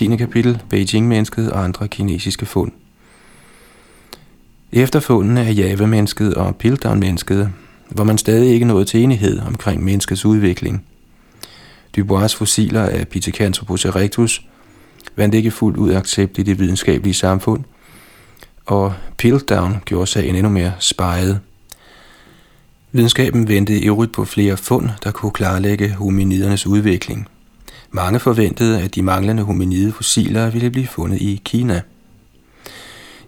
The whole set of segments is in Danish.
10. kapitel Beijing-mennesket og andre kinesiske fund. Efter fundene af Java-mennesket og Piltdown-mennesket hvor man stadig ikke nåede til enighed omkring menneskets udvikling. Dubois fossiler af Pithecanthropus erectus vandt ikke fuldt ud accept i det videnskabelige samfund, og Piltdown gjorde sagen endnu mere spejet. Videnskaben ventede øvrigt på flere fund, der kunne klarlægge hominidernes udvikling. Mange forventede, at de manglende hominide fossiler ville blive fundet i Kina.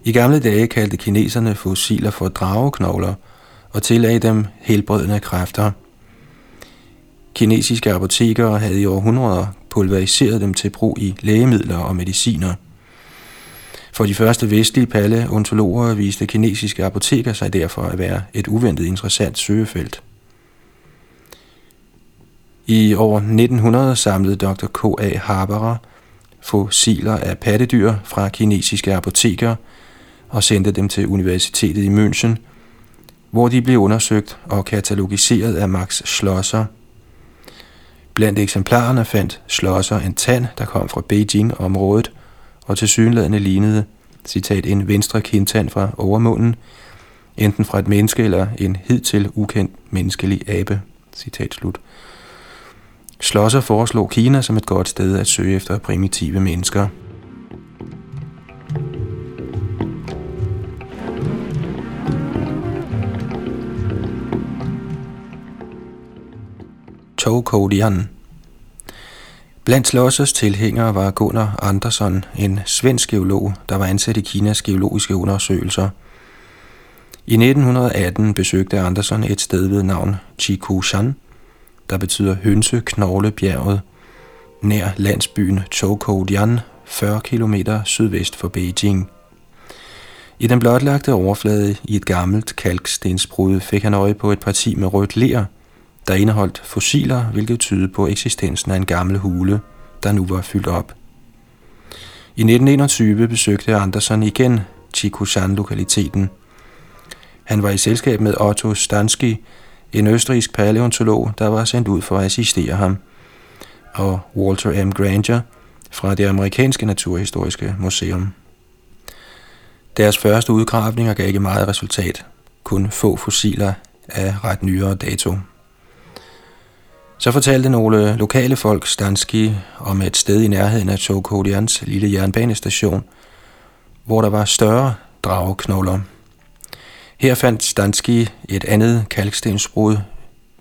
I gamle dage kaldte kineserne fossiler for drageknogler og tillagde dem helbredende kræfter. Kinesiske apotekere havde i århundreder pulveriseret dem til brug i lægemidler og mediciner. For de første vestlige paleontologer viste kinesiske apoteker sig derfor at være et uventet interessant søgefelt. I år 1900 samlede Dr. K.A. Harberer fossiler af pattedyr fra kinesiske apoteker og sendte dem til universitetet i München, hvor de blev undersøgt og katalogiseret af Max Schlosser. Blandt eksemplarerne fandt Schlosser en tand, der kom fra Beijing-området, og til synlædende lignede, citat, en venstre kindtand fra overmunden, enten fra et menneske eller en hidtil ukendt menneskelig abe, citat slut. Schlosser foreslog Kina som et godt sted at søge efter primitive mennesker. Togkodian Blandt Slossers tilhængere var Gunnar Andersson, en svensk geolog, der var ansat i Kinas geologiske undersøgelser. I 1918 besøgte Andersson et sted ved navn Chikushan, der betyder hønseknoglebjerget, nær landsbyen Chokodian, 40 km sydvest for Beijing. I den blotlagte overflade i et gammelt kalkstensbrud fik han øje på et parti med rødt ler, der indeholdt fossiler, hvilket tydede på eksistensen af en gammel hule, der nu var fyldt op. I 1921 besøgte Andersen igen Chikushan-lokaliteten. Han var i selskab med Otto Stansky, en østrisk paleontolog, der var sendt ud for at assistere ham, og Walter M. Granger fra det amerikanske naturhistoriske museum. Deres første udgravninger gav ikke meget resultat, kun få fossiler af ret nyere dato. Så fortalte nogle lokale folk Stansky om et sted i nærheden af Chokodians lille jernbanestation, hvor der var større drageknogler. Her fandt Stansky et andet kalkstensbrud,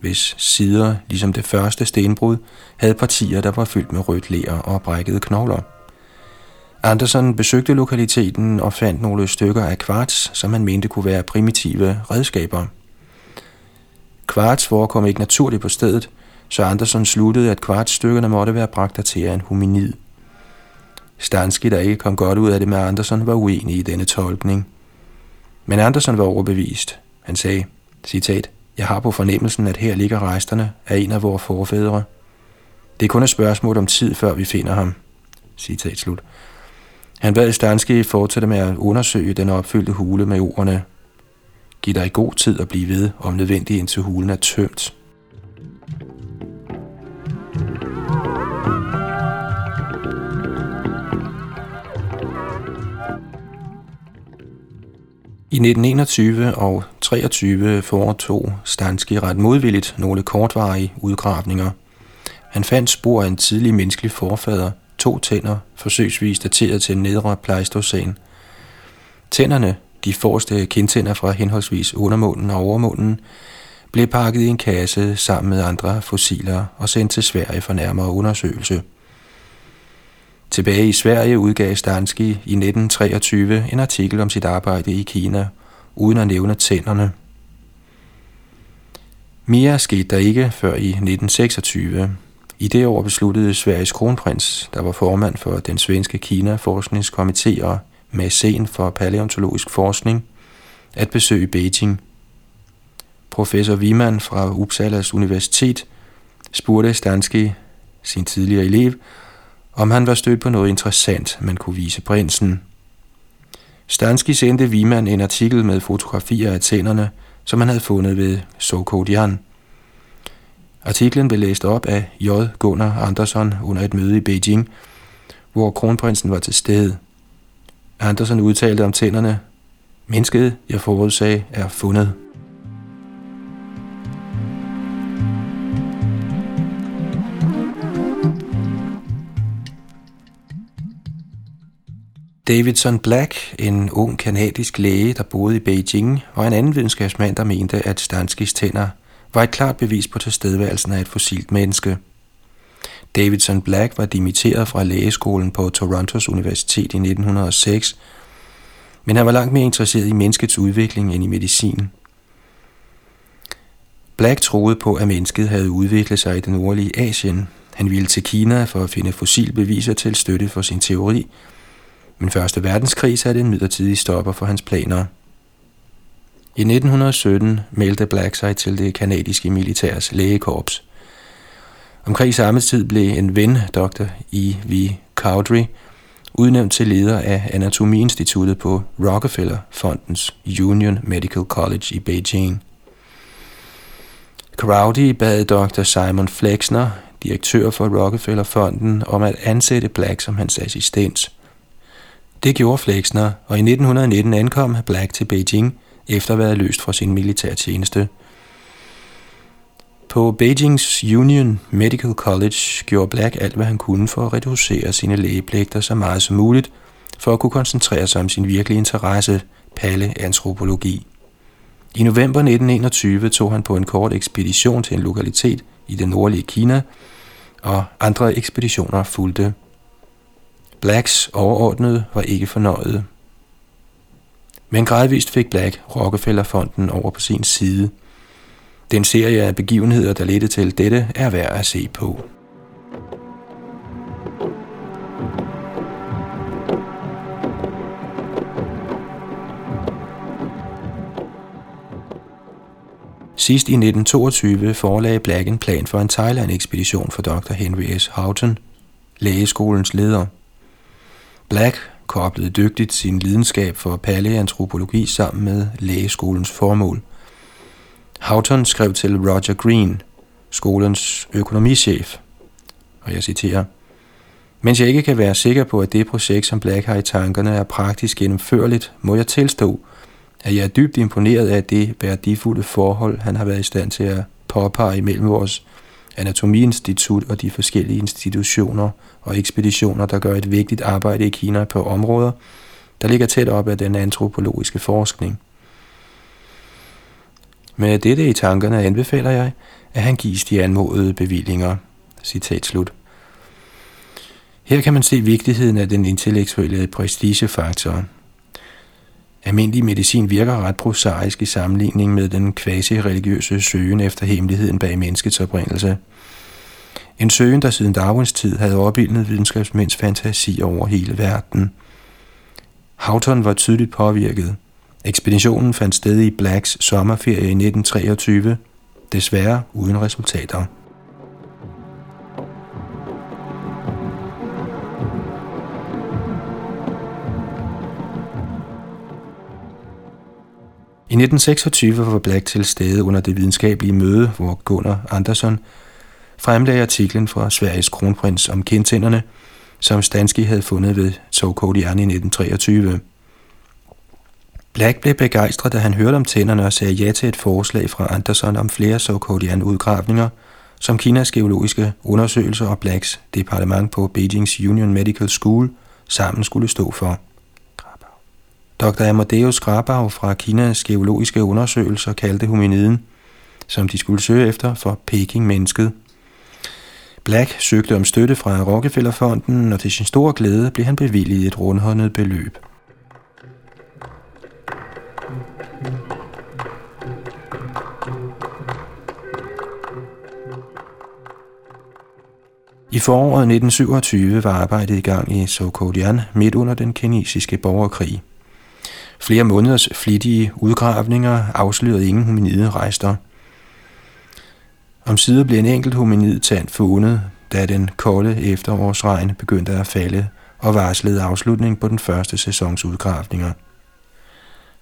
hvis sider, ligesom det første stenbrud, havde partier, der var fyldt med rødt ler og brækkede knogler. Andersen besøgte lokaliteten og fandt nogle stykker af kvarts, som han mente kunne være primitive redskaber. Kvarts forekom ikke naturligt på stedet, så Andersen sluttede, at kvartsstykkerne måtte være bragt til en hominid. Stansky, der ikke kom godt ud af det med Andersen, var uenig i denne tolkning. Men Andersen var overbevist. Han sagde, citat, Jeg har på fornemmelsen, at her ligger resterne af en af vores forfædre. Det er kun et spørgsmål om tid, før vi finder ham. Citat slut. Han bad Stansky fortsætte med at undersøge den opfyldte hule med ordene. Giv dig god tid at blive ved, om nødvendigt indtil hulen er tømt. I 1921 og 23 foretog Stansky ret modvilligt nogle kortvarige udgravninger. Han fandt spor af en tidlig menneskelig forfader, to tænder, forsøgsvis dateret til nedre pleistocæn. Tænderne, de forreste kindtænder fra henholdsvis undermunden og overmunden, blev pakket i en kasse sammen med andre fossiler og sendt til Sverige for nærmere undersøgelse. Tilbage i Sverige udgav Stansky i 1923 en artikel om sit arbejde i Kina, uden at nævne tænderne. Mere skete der ikke før i 1926. I det år besluttede Sveriges kronprins, der var formand for den svenske Kina-forskningskomité og med for paleontologisk forskning, at besøge Beijing. Professor Wiman fra Uppsalas Universitet spurgte Stansky, sin tidligere elev, om han var stødt på noget interessant, man kunne vise prinsen. Stansky sendte Viman en artikel med fotografier af tænderne, som han havde fundet ved Sokodian. Artiklen blev læst op af J. Gunnar Andersson under et møde i Beijing, hvor kronprinsen var til stede. Andersson udtalte om tænderne, Mennesket, jeg forudsagde, er fundet. Davidson Black, en ung kanadisk læge, der boede i Beijing, og en anden videnskabsmand, der mente, at Stanskis tænder var et klart bevis på tilstedeværelsen af et fossilt menneske. Davidson Black var dimitteret fra lægeskolen på Torontos Universitet i 1906, men han var langt mere interesseret i menneskets udvikling end i medicin. Black troede på, at mennesket havde udviklet sig i den nordlige Asien. Han ville til Kina for at finde fossilbeviser til støtte for sin teori, men Første Verdenskrig satte en midlertidig stopper for hans planer. I 1917 meldte Black sig til det kanadiske militærs lægekorps. Omkring samme tid blev en ven, dr. E.V. Cowdery, udnævnt til leder af Anatomiinstituttet på Rockefeller-fondens Union Medical College i Beijing. Crowdy bad dr. Simon Flexner, direktør for Rockefeller-fonden, om at ansætte Black som hans assistent – det gjorde Flexner, og i 1919 ankom Black til Beijing efter at være løst fra sin militærtjeneste. På Beijings Union Medical College gjorde Black alt, hvad han kunne for at reducere sine lægepligter så meget som muligt, for at kunne koncentrere sig om sin virkelige interesse, paleantropologi. I november 1921 tog han på en kort ekspedition til en lokalitet i det nordlige Kina, og andre ekspeditioner fulgte. Blacks overordnede var ikke fornøjet. Men gradvist fik Black Rockefellerfonden over på sin side. Den serie af begivenheder, der ledte til dette, er værd at se på. Sidst i 1922 forelagde Black en plan for en Thailand-ekspedition for Dr. Henry S. Houghton, lægeskolens leder – Black koblede dygtigt sin lidenskab for paleantropologi sammen med lægeskolens formål. Houghton skrev til Roger Green, skolens økonomichef, og jeg citerer, Mens jeg ikke kan være sikker på, at det projekt, som Black har i tankerne, er praktisk gennemførligt, må jeg tilstå, at jeg er dybt imponeret af det værdifulde forhold, han har været i stand til at påpege imellem vores Anatomiinstitut og de forskellige institutioner og ekspeditioner, der gør et vigtigt arbejde i Kina på områder, der ligger tæt op af den antropologiske forskning. Med dette i tankerne anbefaler jeg, at han gives de anmodede bevillinger. Citat slut. Her kan man se vigtigheden af den intellektuelle prestigefaktor. Almindelig medicin virker ret prosaisk i sammenligning med den quasi-religiøse søgen efter hemmeligheden bag menneskets oprindelse. En søgen, der siden Darwins tid havde opildnet videnskabsmænds fantasi over hele verden. Houghton var tydeligt påvirket. Ekspeditionen fandt sted i Blacks sommerferie i 1923, desværre uden resultater. I 1926 var Black til stede under det videnskabelige møde, hvor Gunnar Andersson fremlagde artiklen fra Sveriges kronprins om kindtænderne, som Stansky havde fundet ved Togkodian i 1923. Black blev begejstret, da han hørte om tænderne og sagde ja til et forslag fra Anderson om flere Sokodian-udgravninger, som Kinas geologiske undersøgelser og Blacks departement på Beijings Union Medical School sammen skulle stå for. Dr. Amadeus Grabau fra Kinas geologiske undersøgelser kaldte hominiden, som de skulle søge efter, for Peking-mennesket. Black søgte om støtte fra Rockefeller-fonden, og til sin store glæde blev han bevilget et rundhåndet beløb. I foråret 1927 var arbejdet i gang i Sokodian midt under den kinesiske borgerkrig. Flere måneders flittige udgravninger afslørede ingen hominide rejster. Om sider blev en enkelt hominid tand fundet, da den kolde efterårsregn begyndte at falde og varslede afslutning på den første sæsons udgravninger.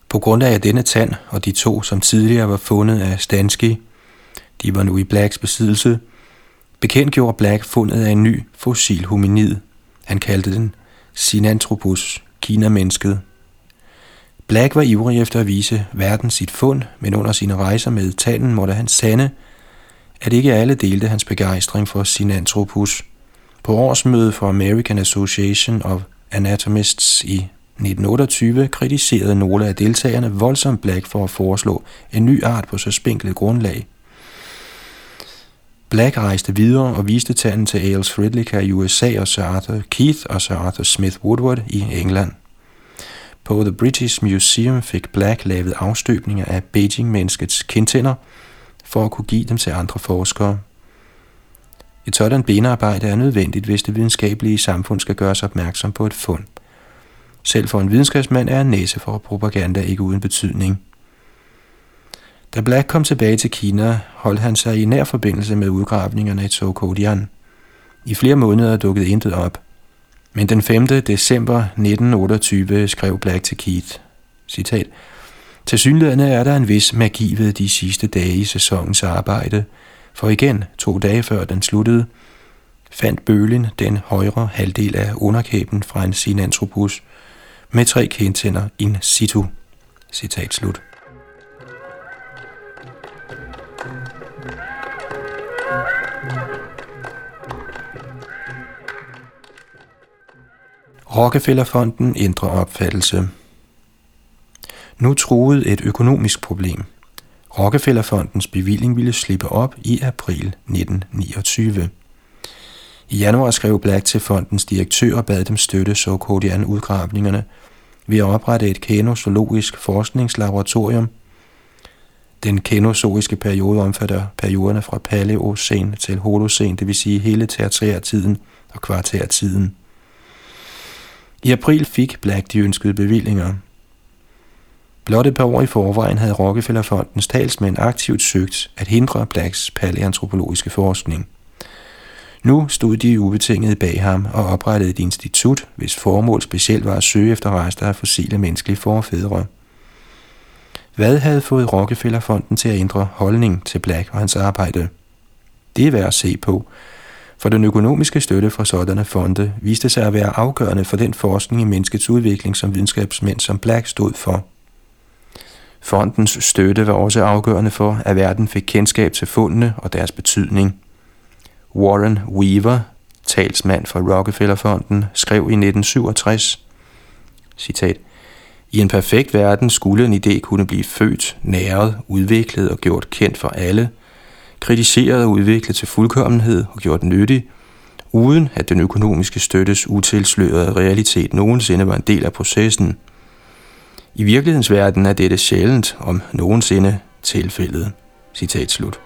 På grund af denne tand og de to, som tidligere var fundet af Stansky, de var nu i Blacks besiddelse, bekendtgjorde Black fundet af en ny fossil hominid. Han kaldte den Sinanthropus, Kina-mennesket. Black var ivrig efter at vise verden sit fund, men under sine rejser med talen måtte han sande, at ikke alle delte hans begejstring for Sinanthropus. På årsmødet for American Association of Anatomists i 1928 kritiserede nogle af deltagerne voldsomt Black for at foreslå en ny art på så spinklet grundlag. Black rejste videre og viste tanden til Ailes Fridlicka i USA og Sir Arthur Keith og Sir Arthur Smith Woodward i England. På The British Museum fik Black lavet afstøbninger af Beijing-menneskets kindtænder for at kunne give dem til andre forskere. Et sådan benarbejde er nødvendigt, hvis det videnskabelige samfund skal gøres opmærksom på et fund. Selv for en videnskabsmand er en næse for propaganda ikke uden betydning. Da Black kom tilbage til Kina, holdt han sig i nær forbindelse med udgravningerne i Tokodian. I flere måneder dukkede intet op. Men den 5. december 1928 skrev Black til Keith, citat, Til synligheden er der en vis magi ved de sidste dage i sæsonens arbejde, for igen, to dage før den sluttede, fandt bølen den højre halvdel af underkæben fra en sinantropus med tre kendtænder in situ. Citat slut. Rockefellerfonden ændrer opfattelse. Nu truede et økonomisk problem. Rockefellerfondens bevilling ville slippe op i april 1929. I januar skrev Black til fondens direktør og bad dem støtte Sokodian udgravningerne ved at oprette et kenozoologisk forskningslaboratorium. Den kenozoiske periode omfatter perioderne fra paleocen til holocen, det vil sige hele tertiærtiden og kvartærtiden. I april fik Black de ønskede bevillinger. Blot et par år i forvejen havde Rockefellerfondens talsmænd aktivt søgt at hindre Blacks paleantropologiske forskning. Nu stod de ubetinget bag ham og oprettede et institut, hvis formål specielt var at søge efter rester af fossile menneskelige forfædre. Hvad havde fået Rockefellerfonden til at ændre holdning til Black og hans arbejde? Det er værd at se på, for den økonomiske støtte fra sådanne fonde viste sig at være afgørende for den forskning i menneskets udvikling, som videnskabsmænd som Black stod for. Fondens støtte var også afgørende for, at verden fik kendskab til fundene og deres betydning. Warren Weaver, talsmand for Rockefellerfonden, skrev i 1967, citat, I en perfekt verden skulle en idé kunne blive født, næret, udviklet og gjort kendt for alle – kritiseret og udviklet til fuldkommenhed og gjort nyttig, uden at den økonomiske støttes utilslørede realitet nogensinde var en del af processen. I virkelighedens verden er dette sjældent om nogensinde tilfældet. Citat slut.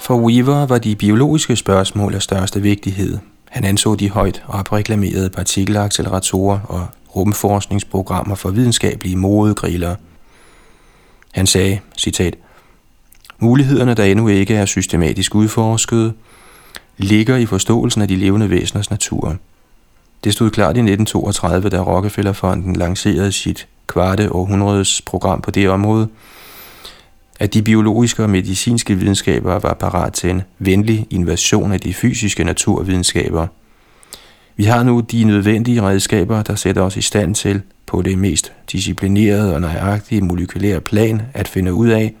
For Weaver var de biologiske spørgsmål af største vigtighed, han anså de højt opreklamerede partikelacceleratorer og rumforskningsprogrammer for videnskabelige modegriller. Han sagde, citat, Mulighederne, der endnu ikke er systematisk udforsket, ligger i forståelsen af de levende væseners natur. Det stod klart i 1932, da Rockefellerfonden lancerede sit kvarte århundredes program på det område, at de biologiske og medicinske videnskaber var parat til en venlig invasion af de fysiske naturvidenskaber. Vi har nu de nødvendige redskaber, der sætter os i stand til på det mest disciplinerede og nøjagtige molekylære plan at finde ud af,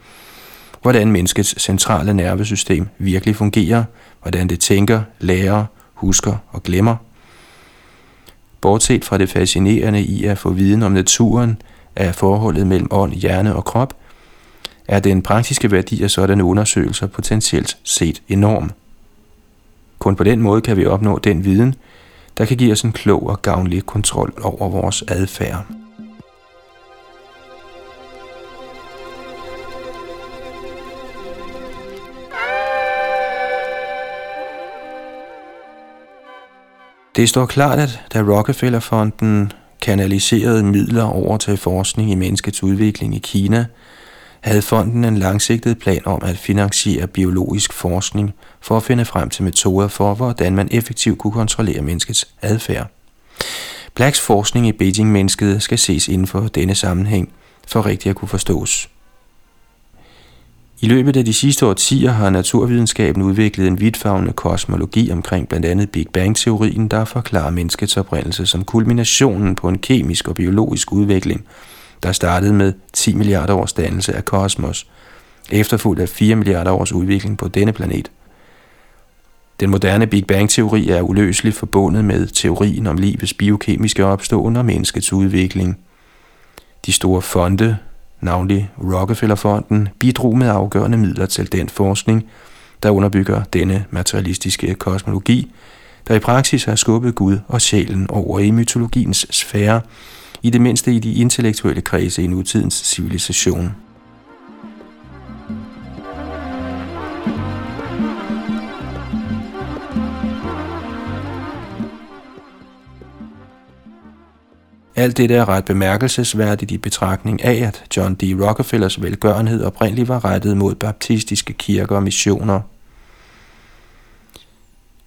hvordan menneskets centrale nervesystem virkelig fungerer, hvordan det tænker, lærer, husker og glemmer. Bortset fra det fascinerende i at få viden om naturen, af forholdet mellem ånd, hjerne og krop, er den praktiske værdi af sådanne undersøgelser potentielt set enorm. Kun på den måde kan vi opnå den viden, der kan give os en klog og gavnlig kontrol over vores adfærd. Det står klart, at da Rockefellerfonden kanaliserede midler over til forskning i menneskets udvikling i Kina – havde fonden en langsigtet plan om at finansiere biologisk forskning for at finde frem til metoder for, hvordan man effektivt kunne kontrollere menneskets adfærd. Blacks forskning i Beijing-mennesket skal ses inden for denne sammenhæng, for rigtigt at kunne forstås. I løbet af de sidste årtier har naturvidenskaben udviklet en vidtfavnende kosmologi omkring blandt andet Big Bang-teorien, der forklarer menneskets oprindelse som kulminationen på en kemisk og biologisk udvikling, der startede med 10 milliarder års dannelse af kosmos, efterfulgt af 4 milliarder års udvikling på denne planet. Den moderne Big Bang-teori er uløseligt forbundet med teorien om livets biokemiske opståen og menneskets udvikling. De store fonde, navnlig Rockefeller-fonden, bidrog med afgørende midler til den forskning, der underbygger denne materialistiske kosmologi, der i praksis har skubbet Gud og sjælen over i mytologiens sfære, i det mindste i de intellektuelle kredse i nutidens civilisation. Alt dette er ret bemærkelsesværdigt i betragtning af, at John D. Rockefellers velgørenhed oprindeligt var rettet mod baptistiske kirker og missioner.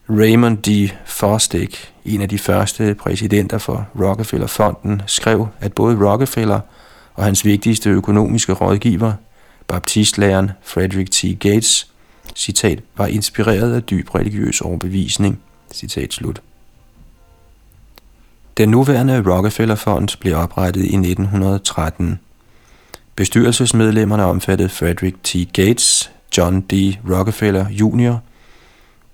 Raymond D. Fosdick, en af de første præsidenter for Rockefeller-fonden, skrev, at både Rockefeller og hans vigtigste økonomiske rådgiver, baptistlæreren Frederick T. Gates, citat, var inspireret af dyb religiøs overbevisning. Citat slut. Den nuværende Rockefeller-fond blev oprettet i 1913. Bestyrelsesmedlemmerne omfattede Frederick T. Gates, John D. Rockefeller Jr.,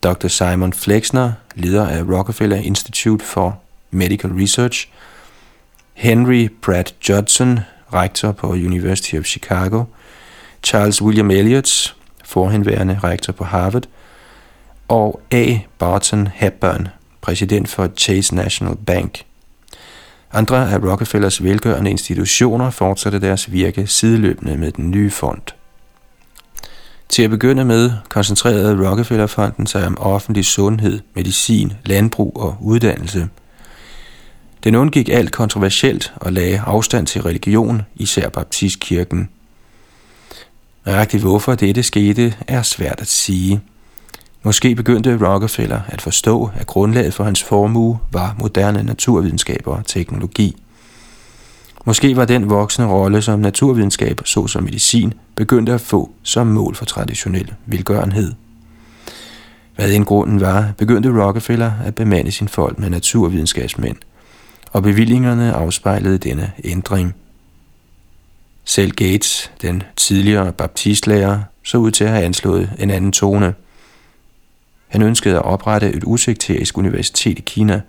Dr. Simon Flexner, leder af Rockefeller Institute for Medical Research, Henry Pratt Judson, rektor på University of Chicago, Charles William Elliott, forhenværende rektor på Harvard, og A. Barton Hepburn, præsident for Chase National Bank. Andre af Rockefellers velgørende institutioner fortsatte deres virke sideløbende med den nye fond. Til at begynde med koncentrerede Rockefellerfonden sig om offentlig sundhed, medicin, landbrug og uddannelse. Den undgik alt kontroversielt og lagde afstand til religion, især baptistkirken. Rigtig hvorfor dette skete, er svært at sige. Måske begyndte Rockefeller at forstå, at grundlaget for hans formue var moderne naturvidenskaber og teknologi. Måske var den voksne rolle som naturvidenskab, såsom medicin, begyndt at få som mål for traditionel velgørenhed. Hvad en grunden var, begyndte Rockefeller at bemande sin folk med naturvidenskabsmænd, og bevillingerne afspejlede denne ændring. Selv Gates, den tidligere baptistlærer, så ud til at have anslået en anden tone – han ønskede at oprette et usekterisk universitet i Kina.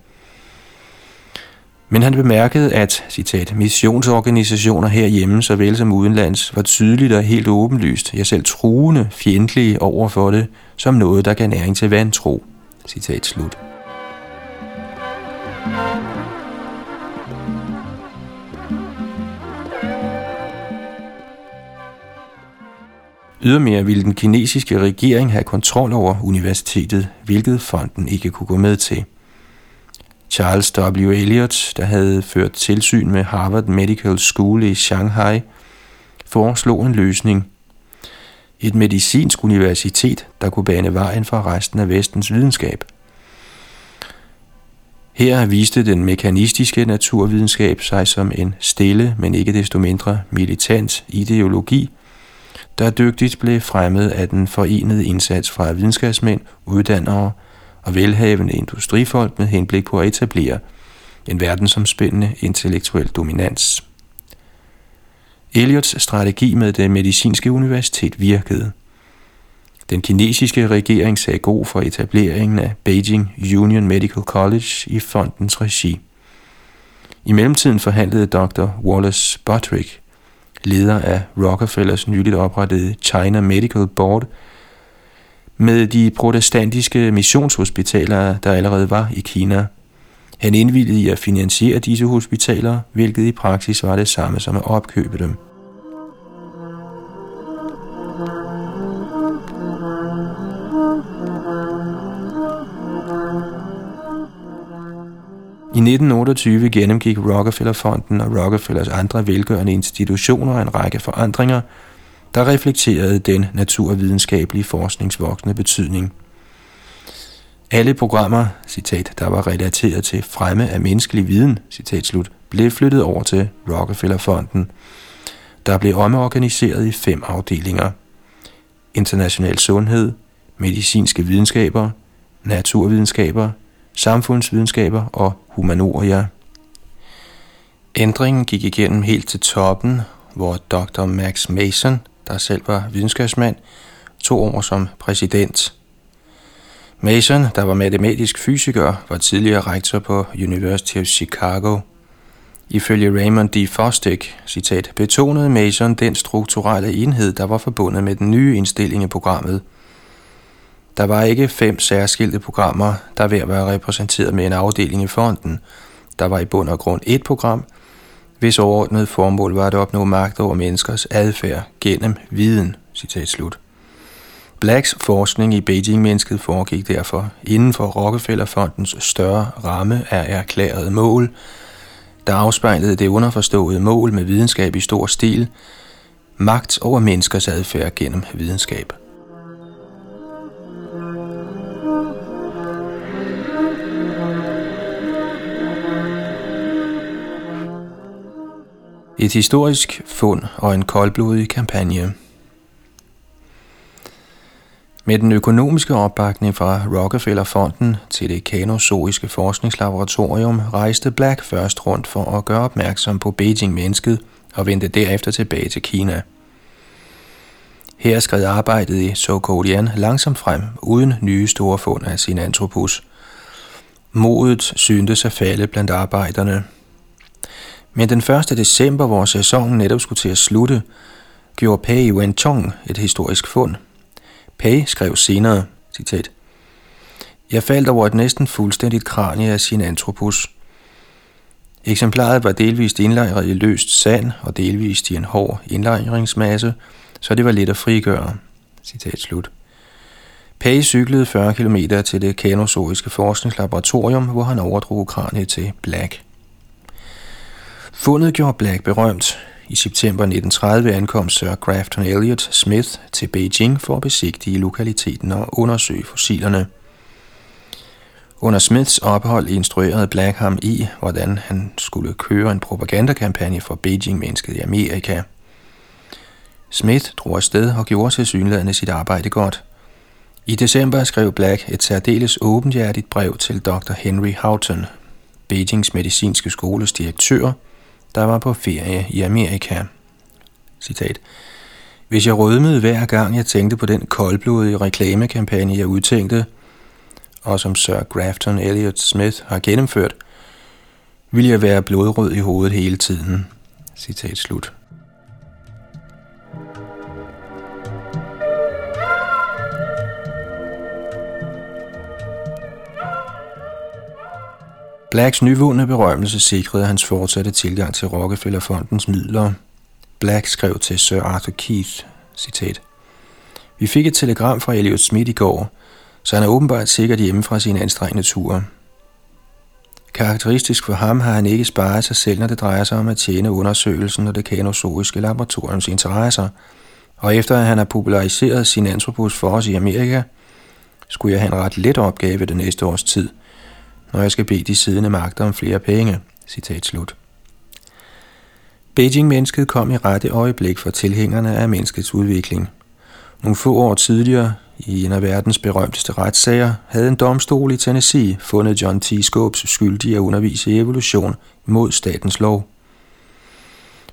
Men han bemærkede, at citat, missionsorganisationer herhjemme såvel som udenlands var tydeligt og helt åbenlyst, jeg selv truende fjendtlige over for det, som noget, der gav næring til vantro. Citat slut. Ydermere ville den kinesiske regering have kontrol over universitetet, hvilket fonden ikke kunne gå med til. Charles W. Elliot, der havde ført tilsyn med Harvard Medical School i Shanghai, foreslog en løsning. Et medicinsk universitet, der kunne bane vejen for resten af vestens videnskab. Her viste den mekanistiske naturvidenskab sig som en stille, men ikke desto mindre militant ideologi – der dygtigt blev fremmet af den forenede indsats fra videnskabsmænd, uddannere og velhavende industrifolk med henblik på at etablere en verdensomspændende intellektuel dominans. Elliots strategi med det medicinske universitet virkede. Den kinesiske regering sagde god for etableringen af Beijing Union Medical College i fondens regi. I mellemtiden forhandlede Dr. Wallace Buttrick leder af Rockefellers nyligt oprettede China Medical Board, med de protestantiske missionshospitaler, der allerede var i Kina. Han indvilligede i at finansiere disse hospitaler, hvilket i praksis var det samme som at opkøbe dem. I 1928 gennemgik Rockefeller-fonden og Rockefellers andre velgørende institutioner en række forandringer, der reflekterede den naturvidenskabelige forsknings voksende betydning. Alle programmer, citat, der var relateret til fremme af menneskelig viden, citat slut, blev flyttet over til Rockefeller-fonden. der blev omorganiseret i fem afdelinger. International sundhed, medicinske videnskaber, naturvidenskaber, samfundsvidenskaber og humanoria. Ændringen gik igennem helt til toppen, hvor Dr. Max Mason, der selv var videnskabsmand, to år som præsident. Mason, der var matematisk fysiker, var tidligere rektor på University of Chicago. Ifølge Raymond D. Fosdick, citat, betonede Mason den strukturelle enhed, der var forbundet med den nye indstilling i programmet. Der var ikke fem særskilte programmer, der hver var repræsenteret med en afdeling i fonden. Der var i bund og grund et program, hvis overordnede formål var at opnå magt over menneskers adfærd gennem viden. Citat slut. Blacks forskning i Beijing-mennesket foregik derfor inden for Rockefeller-fondens større ramme af erklærede mål, der afspejlede det underforståede mål med videnskab i stor stil, magt over menneskers adfærd gennem videnskab. Et historisk fund og en koldblodig kampagne. Med den økonomiske opbakning fra Rockefeller-fonden til det kanozoiske forskningslaboratorium rejste Black først rundt for at gøre opmærksom på Beijing-mennesket og vendte derefter tilbage til Kina. Her skred arbejdet i Sokolian langsomt frem, uden nye store fund af sin antropus. Modet syntes at falde blandt arbejderne. Men den 1. december, hvor sæsonen netop skulle til at slutte, gjorde Pei Wentong et historisk fund – Pei skrev senere, citat, Jeg faldt over et næsten fuldstændigt kranie af sin antropus. Eksemplaret var delvist indlejret i løst sand og delvist i en hård indlejringsmasse, så det var let at frigøre. Citat slut. Pei cyklede 40 km til det kanozoiske forskningslaboratorium, hvor han overdrog kraniet til Black. Fundet gjorde Black berømt, i september 1930 ankom Sir Grafton Elliot Smith til Beijing for at besigtige lokaliteten og undersøge fossilerne. Under Smiths ophold instruerede Black ham i, hvordan han skulle køre en propagandakampagne for Beijing-mennesket i Amerika. Smith drog afsted og gjorde til synlædende sit arbejde godt. I december skrev Black et særdeles åbenhjertigt brev til Dr. Henry Houghton, Beijings medicinske skoles direktør, der var på ferie i Amerika. Citat. Hvis jeg rødmede hver gang, jeg tænkte på den koldblodige reklamekampagne, jeg udtænkte, og som Sir Grafton Elliot Smith har gennemført, ville jeg være blodrød i hovedet hele tiden. Citat slut. Blacks nyvundne berømmelse sikrede hans fortsatte tilgang til Rockefeller-fondens midler. Black skrev til Sir Arthur Keith, citat, Vi fik et telegram fra Elliot Smith i går, så han er åbenbart sikkert hjemme fra sin anstrengende tur. Karakteristisk for ham har han ikke sparet sig selv, når det drejer sig om at tjene undersøgelsen og det kanozoiske laboratoriums interesser, og efter at han har populariseret sin antropos for os i Amerika, skulle jeg have en ret let opgave det næste års tid – når jeg skal bede de siddende magter om flere penge. Citat slut. Beijing-mennesket kom i rette øjeblik for tilhængerne af menneskets udvikling. Nogle få år tidligere, i en af verdens berømteste retssager, havde en domstol i Tennessee fundet John T. Scopes skyldig at undervise i evolution mod statens lov.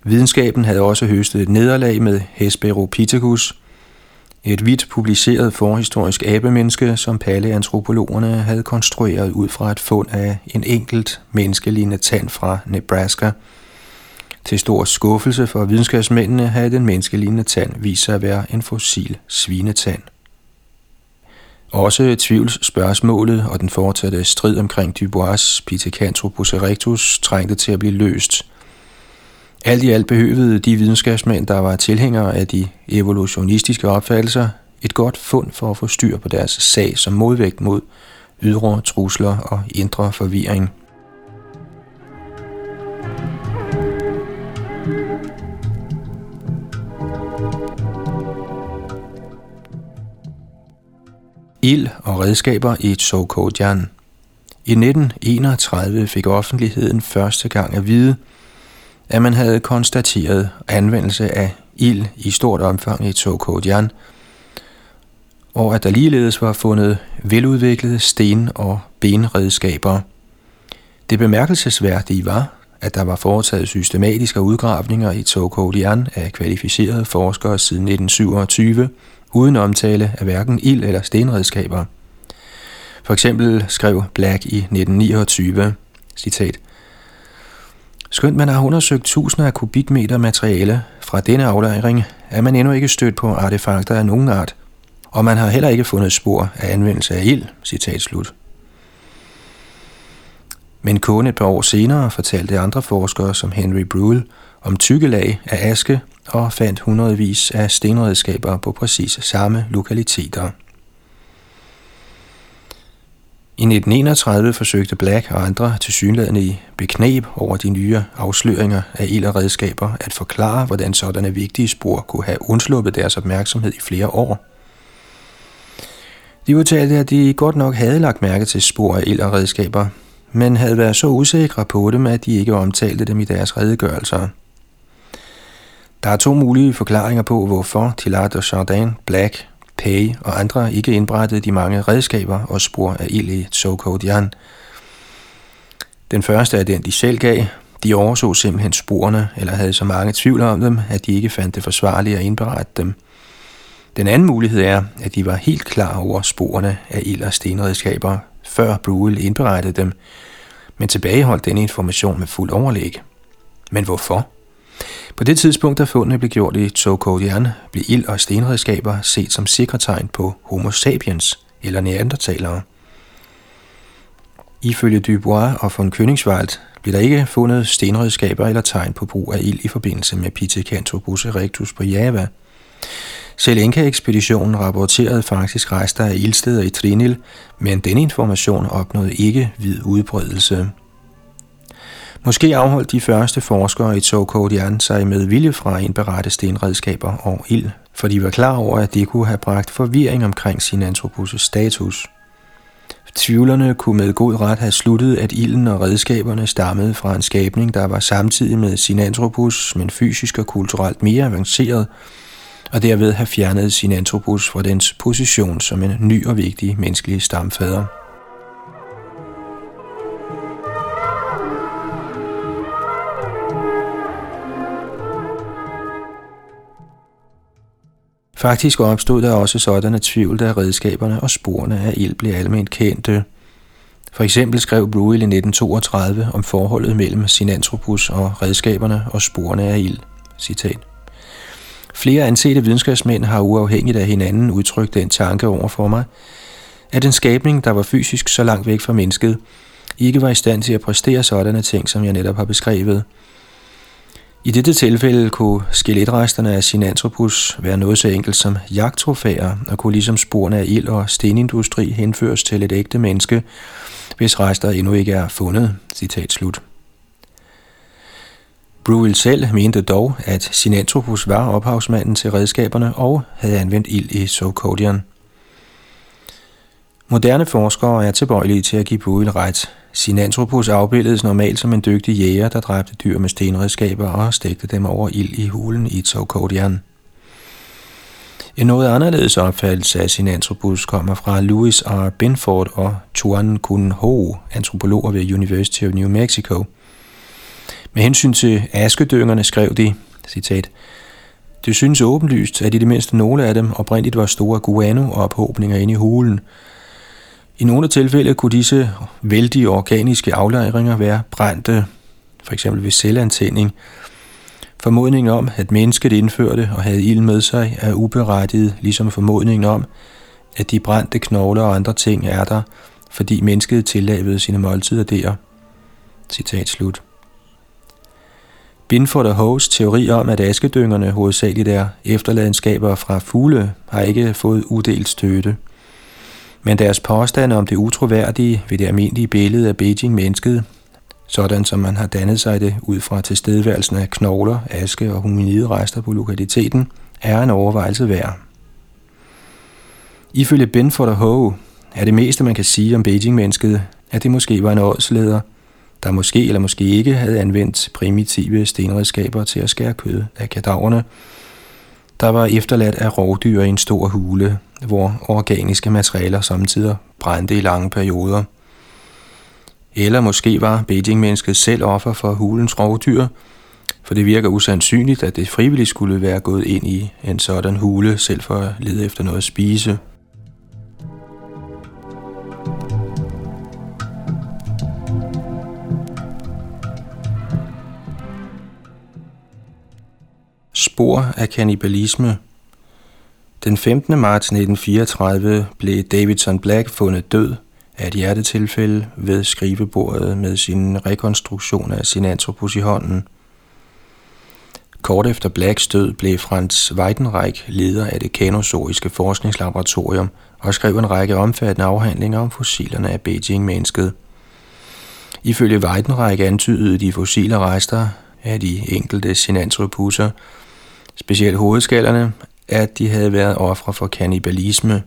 Videnskaben havde også høstet et nederlag med Hesperopithecus, et vidt publiceret forhistorisk abemenneske, som paleantropologerne havde konstrueret ud fra et fund af en enkelt menneskelignende tand fra Nebraska. Til stor skuffelse for videnskabsmændene havde den menneskelignende tand vist sig at være en fossil svinetand. Også tvivlsspørgsmålet og den fortsatte strid omkring Dubois' Pithecanthropus erectus trængte til at blive løst – alt i alt behøvede de videnskabsmænd, der var tilhængere af de evolutionistiske opfattelser, et godt fund for at få styr på deres sag som modvægt mod ydre trusler og indre forvirring. Ild og redskaber i Tsokodjan. I 1931 fik offentligheden første gang at vide, at man havde konstateret anvendelse af ild i stort omfang i Tokodian, og at der ligeledes var fundet veludviklede sten- og benredskaber. Det bemærkelsesværdige var, at der var foretaget systematiske udgravninger i Tokodian af kvalificerede forskere siden 1927, uden omtale af hverken ild- eller stenredskaber. For eksempel skrev Black i 1929, citat, Skønt man har undersøgt tusinder af kubikmeter materiale fra denne aflejring, er man endnu ikke stødt på artefakter af nogen art, og man har heller ikke fundet spor af anvendelse af ild, citat slut. Men kun et par år senere fortalte andre forskere som Henry Bruhl om tykke lag af aske og fandt hundredvis af stenredskaber på præcis samme lokaliteter. I 1931 forsøgte Black og andre tilsyneladende i beknæb over de nye afsløringer af ild og redskaber at forklare, hvordan sådanne vigtige spor kunne have undsluppet deres opmærksomhed i flere år. De udtalte, at de godt nok havde lagt mærke til spor af ild og redskaber, men havde været så usikre på dem, at de ikke omtalte dem i deres redegørelser. Der er to mulige forklaringer på, hvorfor Tillard og Chardin, Black, Pei og andre ikke indberettede de mange redskaber og spor af ild i Tsokodian. Den første er den, de selv gav. De overså simpelthen sporene, eller havde så mange tvivl om dem, at de ikke fandt det forsvarligt at indberette dem. Den anden mulighed er, at de var helt klar over sporene af ild- og stenredskaber, før Bruel indberettede dem, men tilbageholdt denne information med fuld overlæg. Men hvorfor? På det tidspunkt, da fundene blev gjort i Tsokodian, blev ild- og stenredskaber set som sikre tegn på homo sapiens eller neandertalere. Ifølge Dubois og von Königswald blev der ikke fundet stenredskaber eller tegn på brug af ild i forbindelse med Pithecanthropus erectus på Java. Selv Inka-ekspeditionen rapporterede faktisk rester af ildsteder i Trinil, men denne information opnåede ikke vid udbredelse. Måske afholdt de første forskere i Tsokodian sig med vilje fra at indberette stenredskaber og ild, for de var klar over, at det kunne have bragt forvirring omkring sin antropos status. Tvivlerne kunne med god ret have sluttet, at ilden og redskaberne stammede fra en skabning, der var samtidig med sin antropos, men fysisk og kulturelt mere avanceret, og derved have fjernet sin antropos fra dens position som en ny og vigtig menneskelig stamfader. Faktisk opstod der også sådanne tvivl, da redskaberne og sporene af ild blev almindeligt kendte. For eksempel skrev Bruegel i 1932 om forholdet mellem Sinanthropus og redskaberne og sporene af ild. Citat. Flere ansete videnskabsmænd har uafhængigt af hinanden udtrykt den tanke over for mig, at en skabning, der var fysisk så langt væk fra mennesket, ikke var i stand til at præstere sådanne ting, som jeg netop har beskrevet – i dette tilfælde kunne skeletresterne af Sinanthropus være noget så enkelt som jagttrofæer og kunne ligesom sporene af ild- og stenindustri henføres til et ægte menneske, hvis rester endnu ikke er fundet. Citat slut. Bruel selv mente dog, at Sinanthropus var ophavsmanden til redskaberne og havde anvendt ild i Sokodian. Moderne forskere er tilbøjelige til at give Buil ret. Sinanthropus afbildes normalt som en dygtig jæger, der dræbte dyr med stenredskaber og stegte dem over ild i hulen i Tsokodian. En noget anderledes opfattelse af Sinanthropus kommer fra Louis R. Binford og Tuan Kun Ho, antropologer ved University of New Mexico. Med hensyn til askedyngerne skrev de, citat, det synes åbenlyst, at i det mindste nogle af dem oprindeligt var store guano-ophobninger inde i hulen, i nogle tilfælde kunne disse vældige organiske aflejringer være brændte, for eksempel ved selvantænding. Formodningen om, at mennesket indførte og havde ild med sig, er uberettiget, ligesom formodningen om, at de brændte knogler og andre ting er der, fordi mennesket tillavede sine måltider der. Citat slut. Binford og Hoes teori om, at askedyngerne hovedsageligt er efterladenskaber fra fugle, har ikke fået uddelt støtte. Men deres påstande om det utroværdige ved det almindelige billede af Beijing-mennesket, sådan som man har dannet sig det ud fra tilstedeværelsen af knogler, aske og rester på lokaliteten, er en overvejelse værd. Ifølge Benford og Ho er det meste, man kan sige om Beijing-mennesket, at det måske var en ådsleder, der måske eller måske ikke havde anvendt primitive stenredskaber til at skære kød af kadaverne, der var efterladt af rovdyr i en stor hule, hvor organiske materialer samtidig brændte i lange perioder. Eller måske var Beijing-mennesket selv offer for hulens rovdyr, for det virker usandsynligt, at det frivilligt skulle være gået ind i en sådan hule, selv for at lede efter noget at spise. Spor af kannibalisme Den 15. marts 1934 blev Davidson Black fundet død af et hjertetilfælde ved skrivebordet med sin rekonstruktion af sin antropos i hånden – Kort efter Blacks død blev Franz Weidenreich leder af det kanozoiske forskningslaboratorium og skrev en række omfattende afhandlinger om fossilerne af Beijing-mennesket. Ifølge Weidenreich antydede de fossile rester af de enkelte sinantropusser, specielt hovedskallerne, at de havde været ofre for kannibalisme.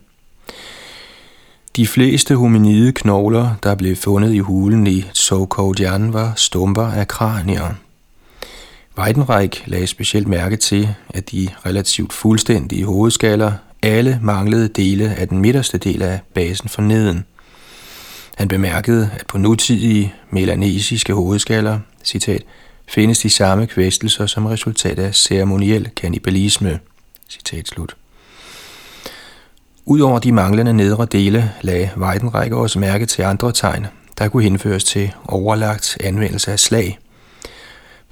De fleste hominide knogler, der blev fundet i hulen i Sokoudjan, var stumper af kranier. Weidenreich lagde specielt mærke til, at de relativt fuldstændige hovedskaller alle manglede dele af den midterste del af basen for neden. Han bemærkede, at på nutidige melanesiske hovedskaller, citat, findes de samme kvæstelser som resultat af ceremoniel kanibalisme. Citat slut. Udover de manglende nedre dele lagde Weidenreich også mærke til andre tegn, der kunne henføres til overlagt anvendelse af slag –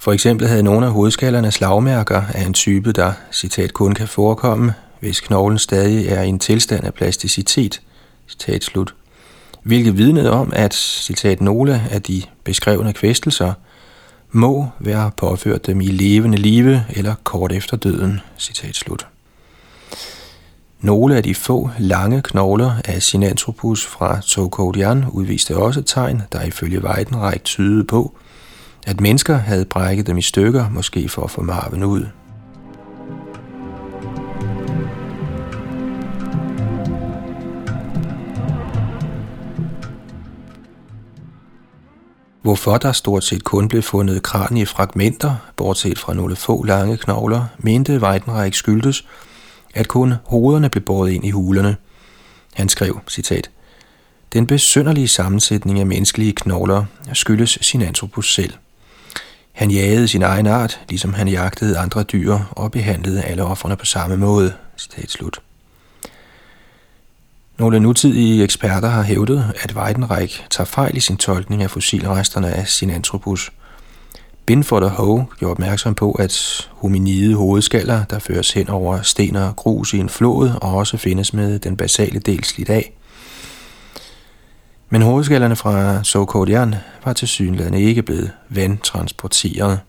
for eksempel havde nogle af hovedskallerne slagmærker af en type, der, citat, kun kan forekomme, hvis knoglen stadig er i en tilstand af plasticitet, citat slut. Hvilket vidnede om, at, citat, nogle af de beskrevne kvæstelser må være påført dem i levende live eller kort efter døden, citat slut. Nogle af de få lange knogler af Sinanthropus fra Tokodian udviste også tegn, der ifølge Weidenreich tydede på, at mennesker havde brækket dem i stykker, måske for at få marven ud. Hvorfor der stort set kun blev fundet fragmenter, bortset fra nogle få lange knogler, mente Weidenreich skyldtes, at kun hovederne blev båret ind i hulerne. Han skrev, citat, Den besynderlige sammensætning af menneskelige knogler skyldes sin antropos selv – han jagede sin egen art, ligesom han jagtede andre dyr og behandlede alle offerne på samme måde. Citat slut. Nogle nutidige eksperter har hævdet, at Weidenreich tager fejl i sin tolkning af fossilresterne af sin antropus. Binford og Howe gjorde opmærksom på, at hominide hovedskaller, der føres hen over sten og grus i en flod, og også findes med den basale del slidt af. Men hovedskallerne fra Sokodian var til synligheden ikke blevet vandtransporteret.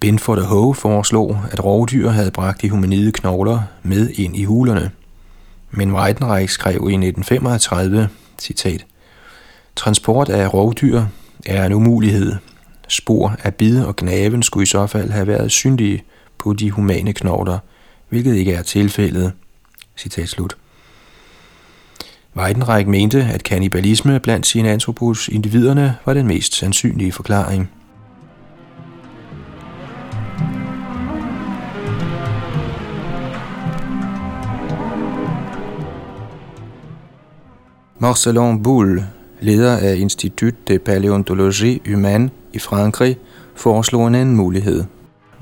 Binford og Howe foreslog, at rovdyr havde bragt de hominide knogler med ind i hulerne. Men Weidenreich skrev i 1935, citat, Transport af rovdyr er en umulighed. Spor af bid og gnaven skulle i så fald have været synlige på de humane knogler, hvilket ikke er tilfældet. Citat slut. Weidenreich mente, at kannibalisme blandt sine antropos individerne var den mest sandsynlige forklaring. Marcelin Boulle, leder af Institut de Paléontologie Humaine i Frankrig, foreslog en anden mulighed,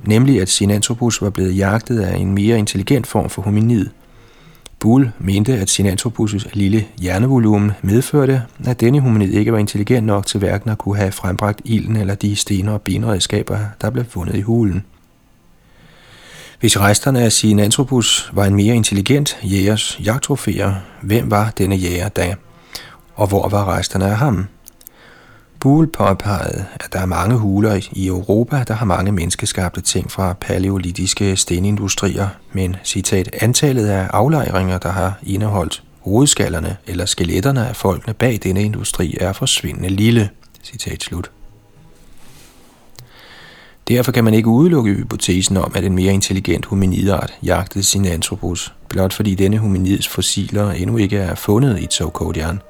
nemlig at Sinanthropus var blevet jagtet af en mere intelligent form for hominid – Bull mente, at Sinanthropus' lille hjernevolumen medførte, at denne hominid ikke var intelligent nok til hverken at kunne have frembragt ilden eller de stener og benredskaber, der blev fundet i hulen. Hvis resterne af Sinanthropus var en mere intelligent jægers jagttrofæer, hvem var denne jæger da? Og hvor var resterne af ham? Buhl påpegede, at der er mange huler i Europa, der har mange menneskeskabte ting fra paleolitiske stenindustrier, men citat, antallet af aflejringer, der har indeholdt hovedskallerne eller skeletterne af folkene bag denne industri, er forsvindende lille. Citat slut. Derfor kan man ikke udelukke hypotesen om, at en mere intelligent hominidart jagtede sin antropos, blot fordi denne hominids fossiler endnu ikke er fundet i Tsokodian –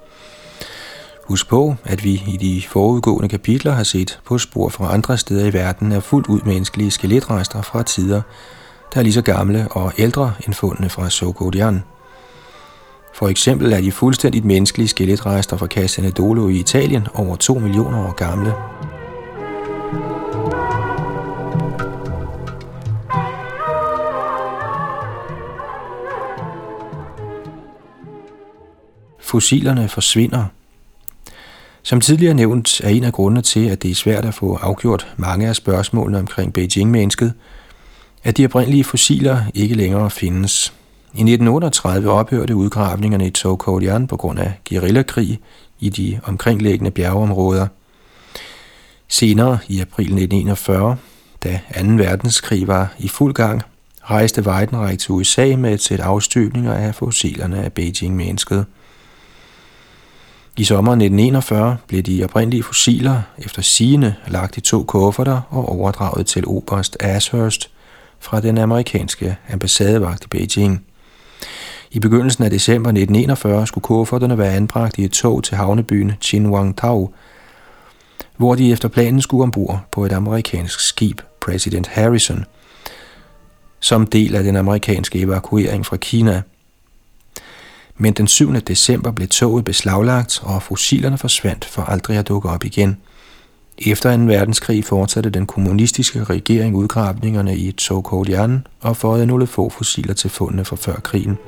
Husk på, at vi i de forudgående kapitler har set på spor fra andre steder i verden af fuldt ud menneskelige skeletrester fra tider, der er lige så gamle og ældre end fundene fra Sokodian. For eksempel er de fuldstændigt menneskelige skeletrester fra Castanedolo i Italien over 2 millioner år gamle. Fossilerne forsvinder. Som tidligere nævnt er en af grundene til, at det er svært at få afgjort mange af spørgsmålene omkring Beijing-mennesket, at de oprindelige fossiler ikke længere findes. I 1938 ophørte udgravningerne i Tokodian på grund af guerillakrig i de omkringliggende bjergeområder. Senere, i april 1941, da 2. verdenskrig var i fuld gang, rejste Weidenreich til USA med et sæt afstøbninger af fossilerne af Beijing-mennesket. I sommeren 1941 blev de oprindelige fossiler efter sigende lagt i to kufferter og overdraget til Oberst Ashurst fra den amerikanske ambassadevagt i Beijing. I begyndelsen af december 1941 skulle kufferterne være anbragt i et tog til havnebyen Tao, hvor de efter planen skulle ombord på et amerikansk skib, President Harrison, som del af den amerikanske evakuering fra Kina. Men den 7. december blev toget beslaglagt, og fossilerne forsvandt for aldrig at dukke op igen. Efter 2. verdenskrig fortsatte den kommunistiske regering udgravningerne i Tsokodjan og fåede nogle få fossiler til fundene fra før krigen.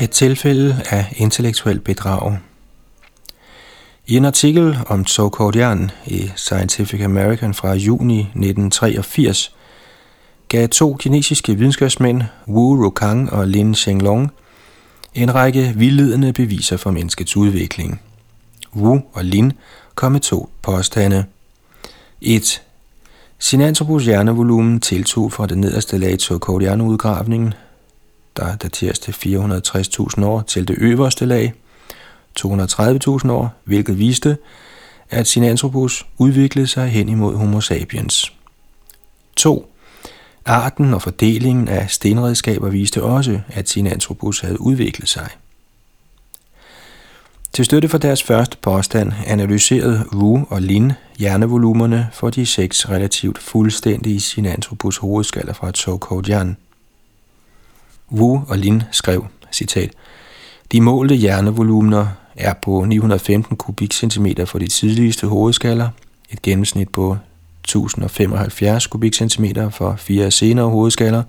Et tilfælde af intellektuel bedrag. I en artikel om Tsokodjan i Scientific American fra juni 1983 gav to kinesiske videnskabsmænd, Wu Rokang og Lin Shenglong, en række vildledende beviser for menneskets udvikling. Wu og Lin kom med to påstande. 1. Sinanthropus hjernevolumen tiltog fra det nederste lag Tsokodjan-udgravningen der dateres til 460.000 år, til det øverste lag, 230.000 år, hvilket viste, at Sinanthropus udviklede sig hen imod Homo sapiens. 2. Arten og fordelingen af stenredskaber viste også, at Sinanthropus havde udviklet sig. Til støtte for deres første påstand analyserede Wu og Lin hjernevolumerne for de seks relativt fuldstændige Sinanthropus hovedskaller fra Tokodian. Wu og Lin skrev, citat, De målte hjernevolumener er på 915 kubikcentimeter for de tidligste hovedskaller, et gennemsnit på 1075 kubikcentimeter for fire senere hovedskaller,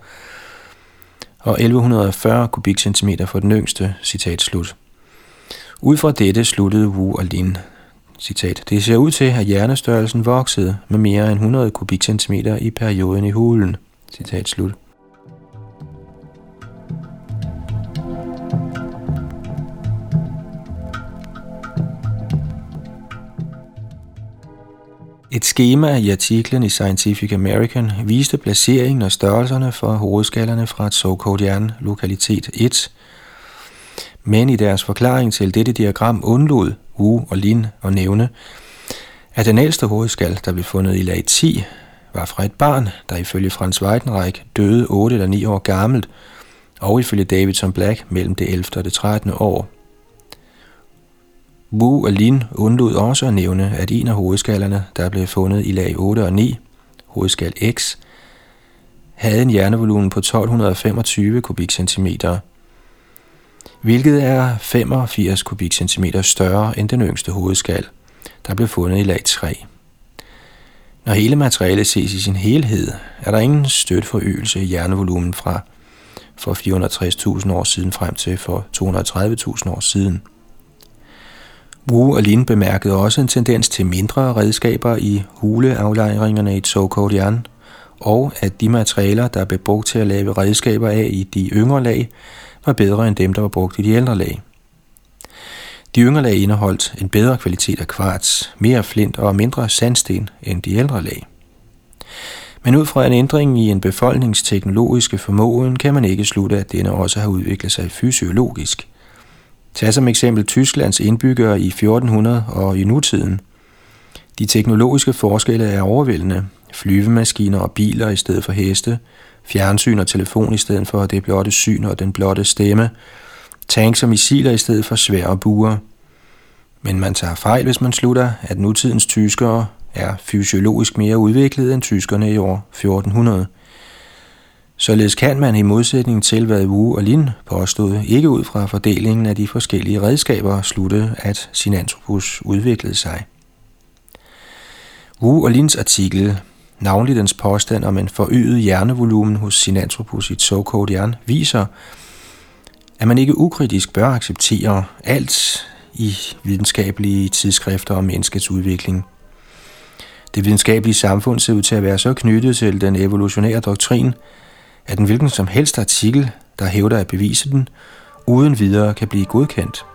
og 1140 kubikcentimeter for den yngste, citat slut. Ud fra dette sluttede Wu og Lin, citat, det ser ud til, at hjernestørrelsen voksede med mere end 100 kubikcentimeter i perioden i hulen, citat slut. Et skema i artiklen i Scientific American viste placeringen og størrelserne for hovedskallerne fra Tsokodian lokalitet 1, men i deres forklaring til dette diagram undlod Wu og Lin at nævne, at den ældste hovedskal, der blev fundet i lag 10, var fra et barn, der ifølge Frans Weidenreich døde 8 eller 9 år gammelt, og ifølge Davidson Black mellem det 11. og det 13. år. Wu og Lin undlod også at nævne, at en af hovedskallerne, der blev fundet i lag 8 og 9, hovedskal X, havde en hjernevolumen på 1225 kubikcentimeter, hvilket er 85 kubikcentimeter større end den yngste hovedskal, der blev fundet i lag 3. Når hele materialet ses i sin helhed, er der ingen støtforøgelse i hjernevolumen fra for 460.000 år siden frem til for 230.000 år siden – Wu og Lin bemærkede også en tendens til mindre redskaber i huleaflejringerne i Tsokodian, og at de materialer, der blev brugt til at lave redskaber af i de yngre lag, var bedre end dem, der var brugt i de ældre lag. De yngre lag indeholdt en bedre kvalitet af kvarts, mere flint og mindre sandsten end de ældre lag. Men ud fra en ændring i en befolkningsteknologiske formåen kan man ikke slutte, at denne også har udviklet sig fysiologisk – Tag som eksempel Tysklands indbyggere i 1400 og i nutiden. De teknologiske forskelle er overvældende. flyvemaskiner og biler i stedet for heste, fjernsyn og telefon i stedet for det blotte syn og den blotte stemme, tanks og missiler i stedet for svære buer. Men man tager fejl, hvis man slutter, at nutidens tyskere er fysiologisk mere udviklede end tyskerne i år 1400. Således kan man i modsætning til, hvad Wu og Lin påstod, ikke ud fra fordelingen af de forskellige redskaber slutte, at Sinanthropus udviklede sig. Wu og Lins artikel, navnlig dens påstand om en forøget hjernevolumen hos Sinanthropus i et såkaldt viser, at man ikke ukritisk bør acceptere alt i videnskabelige tidsskrifter om menneskets udvikling. Det videnskabelige samfund ser ud til at være så knyttet til den evolutionære doktrin, at en hvilken som helst artikel, der hævder at bevise den, uden videre kan blive godkendt.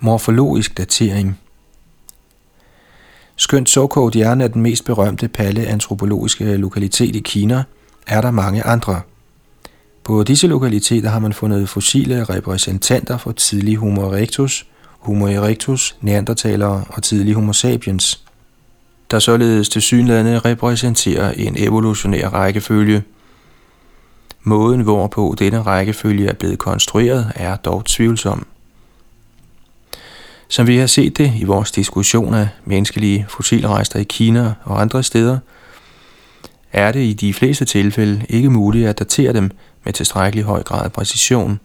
Morfologisk datering Skønt Sokodian er den mest berømte paleantropologiske lokalitet i Kina, er der mange andre. På disse lokaliteter har man fundet fossile repræsentanter for tidlig Homo erectus, Homo erectus, neandertalere og tidlig Homo sapiens, der således til synlande repræsenterer en evolutionær rækkefølge. Måden, hvorpå denne rækkefølge er blevet konstrueret, er dog tvivlsom. Som vi har set det i vores diskussion af menneskelige fossilrester i Kina og andre steder, er det i de fleste tilfælde ikke muligt at datere dem med tilstrækkelig høj grad af præcision.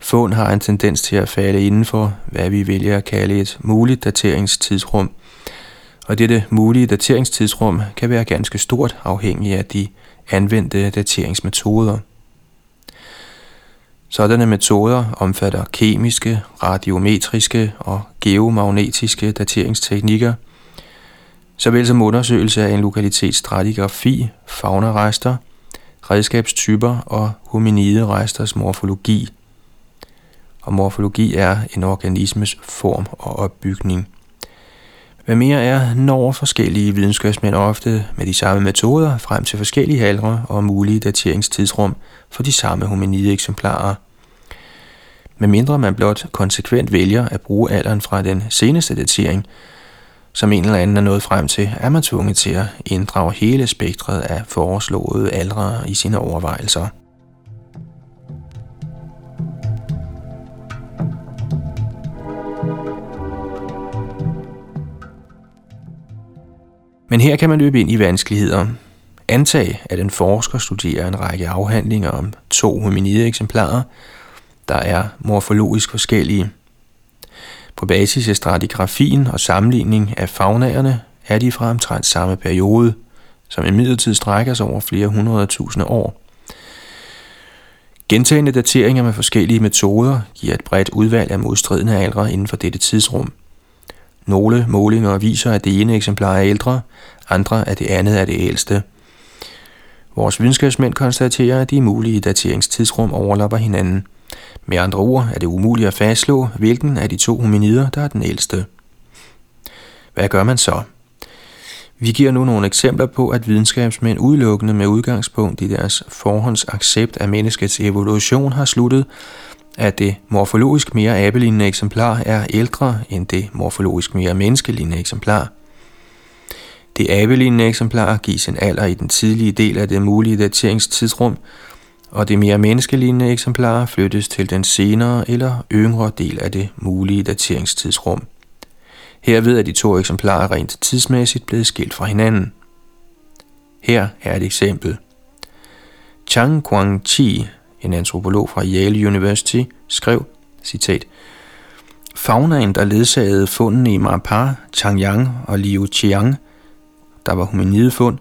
Fund har en tendens til at falde inden for, hvad vi vælger at kalde et muligt dateringstidsrum, og dette mulige dateringstidsrum kan være ganske stort afhængig af de anvendte dateringsmetoder. Sådanne metoder omfatter kemiske, radiometriske og geomagnetiske dateringsteknikker, såvel som undersøgelse af en lokalitets stratigrafi, faunarester, redskabstyper og hominideresters morfologi. Og morfologi er en organismes form og opbygning. Hvad mere er, når forskellige videnskabsmænd ofte med de samme metoder frem til forskellige aldre og mulige dateringstidsrum for de samme hominide eksemplarer. Med mindre man blot konsekvent vælger at bruge alderen fra den seneste datering, som en eller anden er nået frem til, er man tvunget til at inddrage hele spektret af foreslåede aldre i sine overvejelser. Men her kan man løbe ind i vanskeligheder. Antag, at en forsker studerer en række afhandlinger om to hominide eksemplarer, der er morfologisk forskellige. På basis af stratigrafien og sammenligning af faunaerne er de fra omtrent samme periode, som imidlertid strækker sig over flere hundrede tusinde år. Gentagende dateringer med forskellige metoder giver et bredt udvalg af modstridende aldre inden for dette tidsrum. Nogle målinger viser, at det ene eksemplar er ældre, andre at det andet er det ældste. Vores videnskabsmænd konstaterer, at de mulige dateringstidsrum overlapper hinanden. Med andre ord er det umuligt at fastslå, hvilken af de to hominider, der er den ældste. Hvad gør man så? Vi giver nu nogle eksempler på, at videnskabsmænd udelukkende med udgangspunkt i deres forhåndsaccept af menneskets evolution har sluttet, at det morfologisk mere abelignende eksemplar er ældre end det morfologisk mere menneskelignende eksemplar. Det abelignende eksemplar gives en alder i den tidlige del af det mulige dateringstidsrum, og det mere menneskelignende eksemplar flyttes til den senere eller yngre del af det mulige dateringstidsrum. Herved er de to eksemplarer rent tidsmæssigt blevet skilt fra hinanden. Her er et eksempel. Chang Guangqi, en antropolog fra Yale University, skrev, citat, Faunaen, der ledsagede fundene i Mapar, Changyang og Liuqiang, der var hominidefund,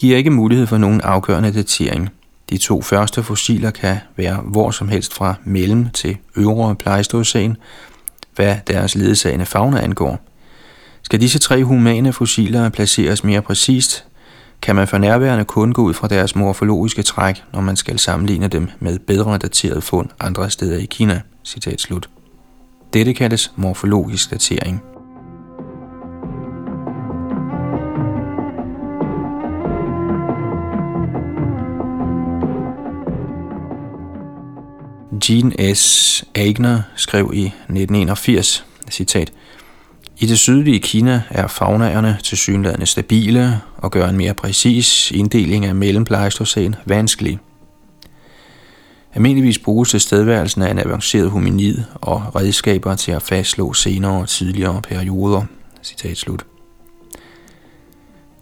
giver ikke mulighed for nogen afgørende datering – de to første fossiler kan være hvor som helst fra mellem til øvre pleistocæn, hvad deres ledsagende fauna angår. Skal disse tre humane fossiler placeres mere præcist, kan man for nærværende kun gå ud fra deres morfologiske træk, når man skal sammenligne dem med bedre dateret fund andre steder i Kina. Citat slut. Dette kaldes morfologisk datering. Jean S. Agner skrev i 1981, citat, i det sydlige Kina er faunaerne tilsyneladende stabile og gør en mere præcis inddeling af mellempleistocæn vanskelig. Almindeligvis bruges tilstedeværelsen af en avanceret hominid og redskaber til at fastslå senere og tidligere perioder. Citat slut.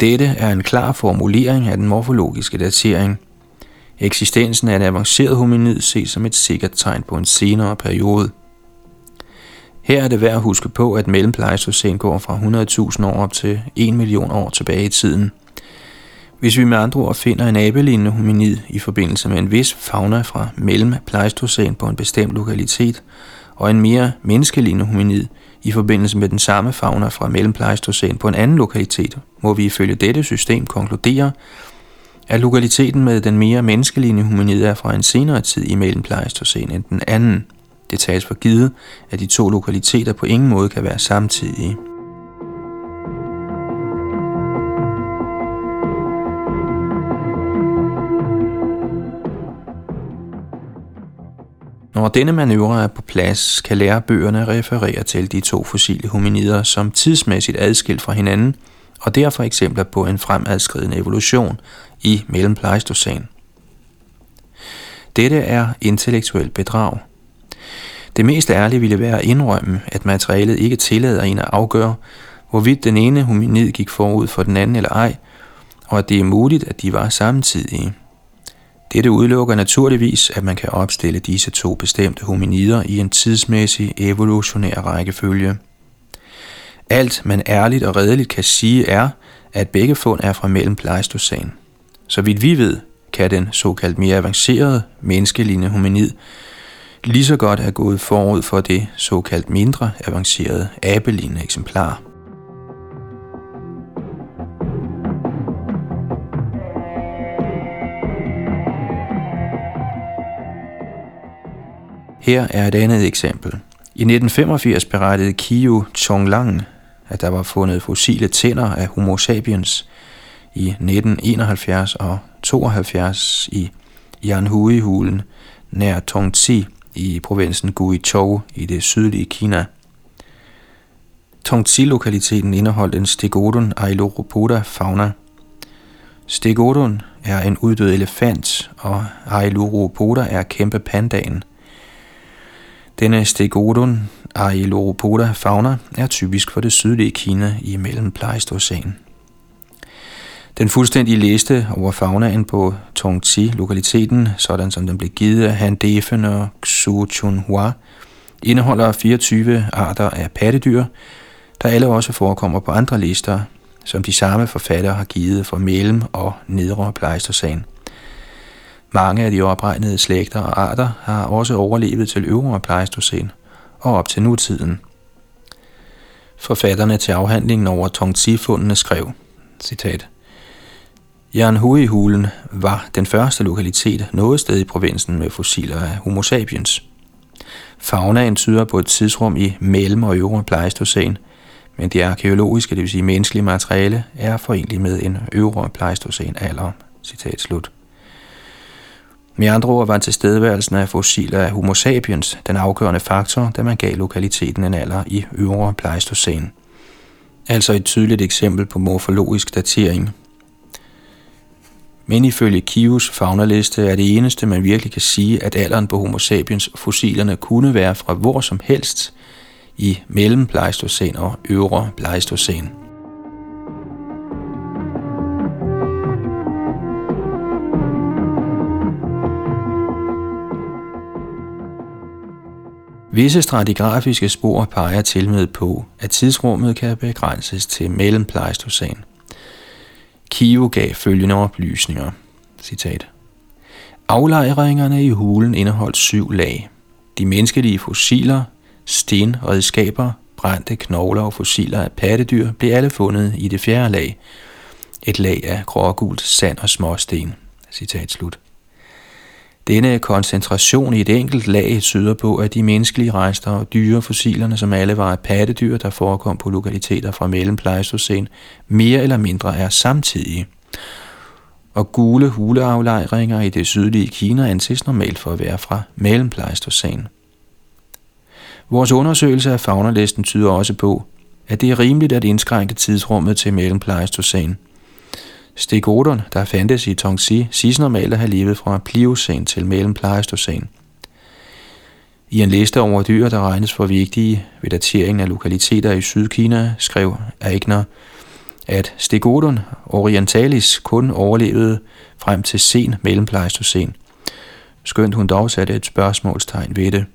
Dette er en klar formulering af den morfologiske datering. Eksistensen af en avanceret hominid ses som et sikkert tegn på en senere periode – her er det værd at huske på, at mellempleistocæn går fra 100.000 år op til 1 million år tilbage i tiden. Hvis vi med andre ord finder en abelignende hominid i forbindelse med en vis fauna fra mellempleistocæn på en bestemt lokalitet, og en mere menneskelignende hominid i forbindelse med den samme fauna fra mellempleistocæn på en anden lokalitet, må vi ifølge dette system konkludere, at lokaliteten med den mere menneskelignende hominid er fra en senere tid i mellempleistocæn end den anden – det tages for givet, at de to lokaliteter på ingen måde kan være samtidige. Når denne manøvre er på plads, kan lærebøgerne referere til de to fossile hominider som tidsmæssigt adskilt fra hinanden, og derfor eksempler på en fremadskridende evolution i mellempleistocæn. Dette er intellektuel bedrag – det mest ærlige ville være at indrømme, at materialet ikke tillader en at afgøre, hvorvidt den ene hominid gik forud for den anden eller ej, og at det er muligt, at de var samtidige. Dette udelukker naturligvis, at man kan opstille disse to bestemte hominider i en tidsmæssig evolutionær rækkefølge. Alt man ærligt og redeligt kan sige er, at begge fund er fra mellem Pleistocæn. Så vidt vi ved, kan den såkaldt mere avancerede menneskelignende hominid lige så godt have gået forud for det såkaldt mindre avancerede abelignende eksemplar. Her er et andet eksempel. I 1985 berettede Kiyo Chonglang, at der var fundet fossile tænder af Homo sapiens i 1971 og 72 i Yanhui-hulen nær Tongzi i provinsen Guizhou i det sydlige Kina. Tongzi-lokaliteten indeholdt en Stegodon ailuropoda fauna. Stegodon er en uddød elefant, og Ailuropoda er kæmpe pandaen. Denne Stegodon ailuropoda fauna er typisk for det sydlige Kina i mellem Pleistocene. Den fuldstændige liste over faunaen på Tongzi-lokaliteten, sådan som den blev givet af Han Defen og Xu Chunhua, indeholder 24 arter af pattedyr, der alle også forekommer på andre lister, som de samme forfattere har givet for mellem- og nedre pleistocæn. Mange af de opregnede slægter og arter har også overlevet til øvre pleistocæn og op til nutiden. Forfatterne til afhandlingen over Tongzi-fundene skrev, citat, Hui-hulen var den første lokalitet noget sted i provinsen med fossiler af Homo sapiens. Faunaen tyder på et tidsrum i mellem- og øvre pleistocæn, men det arkeologiske, det vil sige menneskelige materiale, er forenligt med en øvre pleistocæn alder. Citat slut. Med andre ord var tilstedeværelsen af fossiler af Homo sapiens den afgørende faktor, da man gav lokaliteten en alder i øvre pleistocæn. Altså et tydeligt eksempel på morfologisk datering – men ifølge Kius faunaliste er det eneste, man virkelig kan sige, at alderen på Homo sapiens fossilerne kunne være fra hvor som helst i mellem Pleistocene og øvre Pleistocæn. Visse stratigrafiske spor peger til med på, at tidsrummet kan begrænses til mellem Pleistocene. Kio gav følgende oplysninger. Citat. Aflejringerne i hulen indeholdt syv lag. De menneskelige fossiler, stenredskaber, brændte knogler og fossiler af pattedyr blev alle fundet i det fjerde lag. Et lag af grågult sand og småsten. Citat slut. Denne koncentration i et enkelt lag tyder på, at de menneskelige rester og dyre fossilerne, som alle var pattedyr, der forekom på lokaliteter fra mellem Pleistocene, mere eller mindre er samtidige. Og gule huleaflejringer i det sydlige Kina anses normalt for at være fra mellem Pleistocene. Vores undersøgelse af faunalisten tyder også på, at det er rimeligt at indskrænke tidsrummet til mellem Pleistocene – Stegodon, der fandtes i Tongsi, siges normalt at have levet fra Pliocæn til mellem Pleistocæn. I en liste over dyr, der regnes for vigtige ved dateringen af lokaliteter i Sydkina, skrev Aigner, at Stegodon orientalis kun overlevede frem til sen mellem Pleistocæn, skønt hun dog satte et spørgsmålstegn ved det.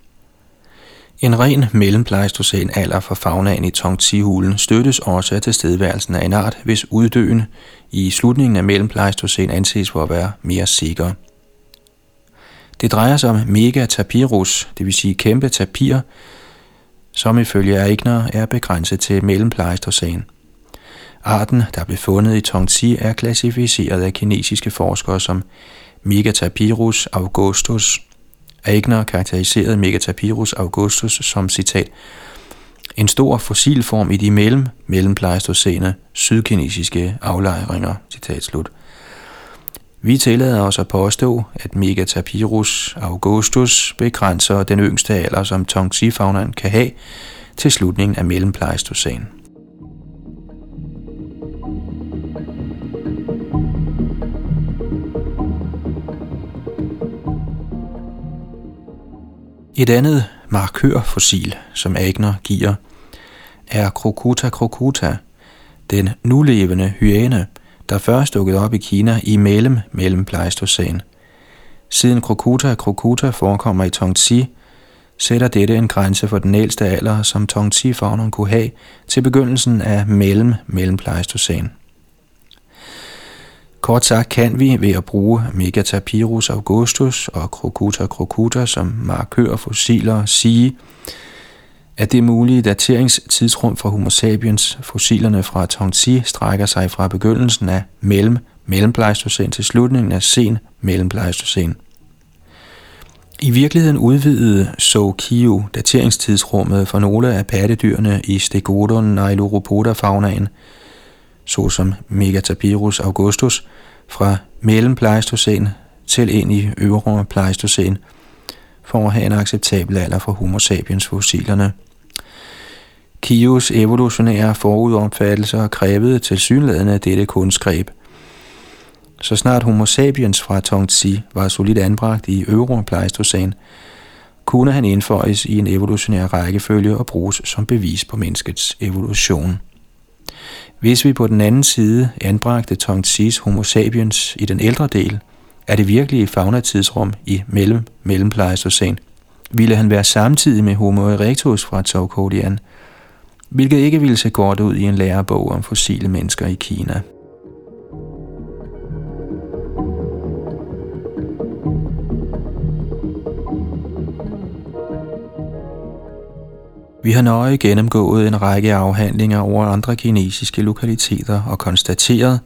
En ren mellempleistocæn alder for faunaen i Tongti-hulen støttes også af tilstedeværelsen af en art, hvis uddøen i slutningen af mellempleistocæn anses for at være mere sikker. Det drejer sig om megatapirus, det vil sige kæmpe tapir, som ifølge Eigner er begrænset til mellempleistocæn. Arten, der blev fundet i Tongti, er klassificeret af kinesiske forskere som Megatapirus augustus – Aigner karakteriserede Megatapirus augustus som citat en stor fossilform i de mellem mellempleistocene sydkinesiske aflejringer. Citat slut. Vi tillader os at påstå, at Megatapirus augustus begrænser den yngste alder, som Tongxi-faunaen kan have, til slutningen af mellempleistocene. Et andet markørfossil, som Agner giver, er Crocuta crocuta, den nulevende hyæne, der først dukkede op i Kina i mellem mellem Pleistocæn. Siden Crocuta crocuta forekommer i Tongxi, sætter dette en grænse for den ældste alder, som Tongxi-faunen kunne have til begyndelsen af mellem mellem Pleistocæn. Kort sagt kan vi ved at bruge Megatapirus augustus og Crocuta crocuta som markørfossiler sige, at det mulige dateringstidsrum for Homo sapiens fossilerne fra Tongsi strækker sig fra begyndelsen af mellem mellempleistocen til slutningen af sen mellempleistocen. I virkeligheden udvidede Soukio dateringstidsrummet for nogle af pattedyrene i Stegodon Niloropodafaunaen såsom Megatapirus augustus, fra mellempleistocene til ind i øvre Pleistocæn, for at have en acceptabel alder for Homo sapiens fossilerne. Kios evolutionære forudopfattelser krævede til synlædende dette kunstgreb. Så snart Homo sapiens fra Tongtsi var solidt anbragt i øvre Pleistocæn, kunne han indføjes i en evolutionær rækkefølge og bruges som bevis på menneskets evolution. Hvis vi på den anden side anbragte Tongtsis Homo sapiens i den ældre del af det virkelige faunatidsrum i mellem mellempleistocæn, ville han være samtidig med Homo erectus fra Taukodian, hvilket ikke ville se godt ud i en lærebog om fossile mennesker i Kina. Vi har nøje gennemgået en række afhandlinger over andre kinesiske lokaliteter og konstateret,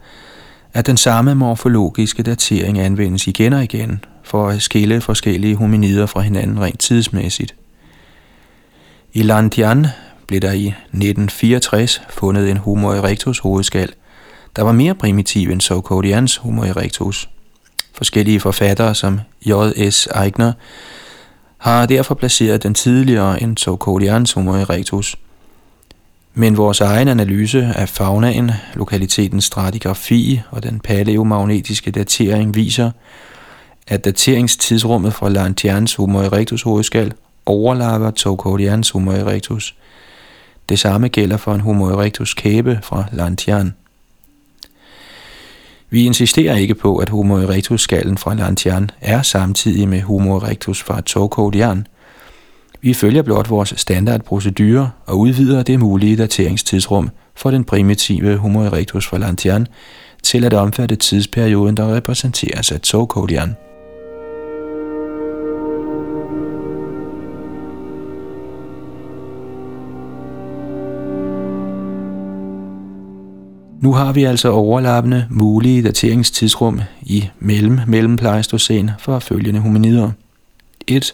at den samme morfologiske datering anvendes igen og igen for at skille forskellige hominider fra hinanden rent tidsmæssigt. I Lantian blev der i 1964 fundet en Homo erectus hovedskal, der var mere primitiv end Sokodians Homo erectus. Forskellige forfattere som J.S. Eigner har derfor placeret den tidligere Entocodians Homo erectus. Men vores egen analyse af faunaen, lokalitetens stratigrafi og den paleomagnetiske datering viser, at dateringstidsrummet fra Lantians Homo erectus hovedskal overlapper Tocodians Homo erectus. Det samme gælder for en Homo erectus kæbe fra Lantian. Vi insisterer ikke på, at Homo erectus-skallen fra Lantian er samtidig med Homo erectus fra Tokodian. Vi følger blot vores standardprocedurer og udvider det mulige dateringstidsrum for den primitive Homo erectus fra Lantian til at omfatte tidsperioden, der repræsenteres af Tokodian. Nu har vi altså overlappende mulige dateringstidsrum i mellem mellempleistocæn for følgende hominider. 1.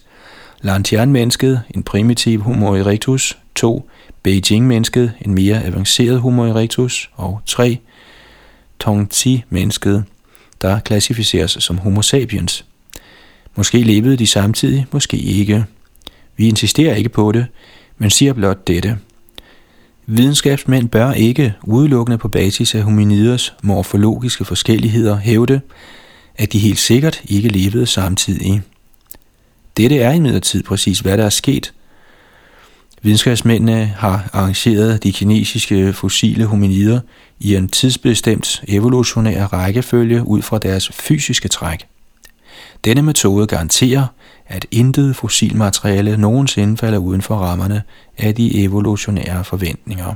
Lantian-mennesket, en primitiv Homo erectus. 2. Beijing-mennesket, en mere avanceret Homo erectus. Og 3. Tongti-mennesket, der klassificeres som Homo sapiens. Måske levede de samtidig, måske ikke. Vi insisterer ikke på det, men siger blot dette – Videnskabsmænd bør ikke udelukkende på basis af hominiders morfologiske forskelligheder hævde, at de helt sikkert ikke levede samtidig. Dette er imidlertid præcis, hvad der er sket. Videnskabsmændene har arrangeret de kinesiske fossile hominider i en tidsbestemt evolutionær rækkefølge ud fra deres fysiske træk. Denne metode garanterer, at intet fossilmateriale nogensinde falder uden for rammerne af de evolutionære forventninger.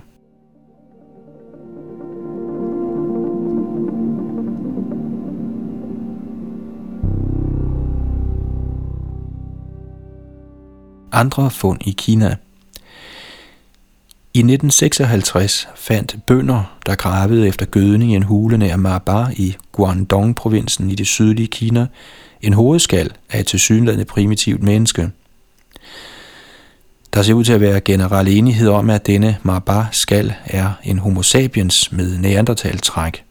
Andre fund i Kina i 1956 fandt bønder, der gravede efter gødning i en hule nær Mabar i Guangdong-provinsen i det sydlige Kina, en hovedskal af et tilsyneladende primitivt menneske. Der ser ud til at være generel enighed om, at denne Marbar-skal er en homo sapiens med neandertaltræk.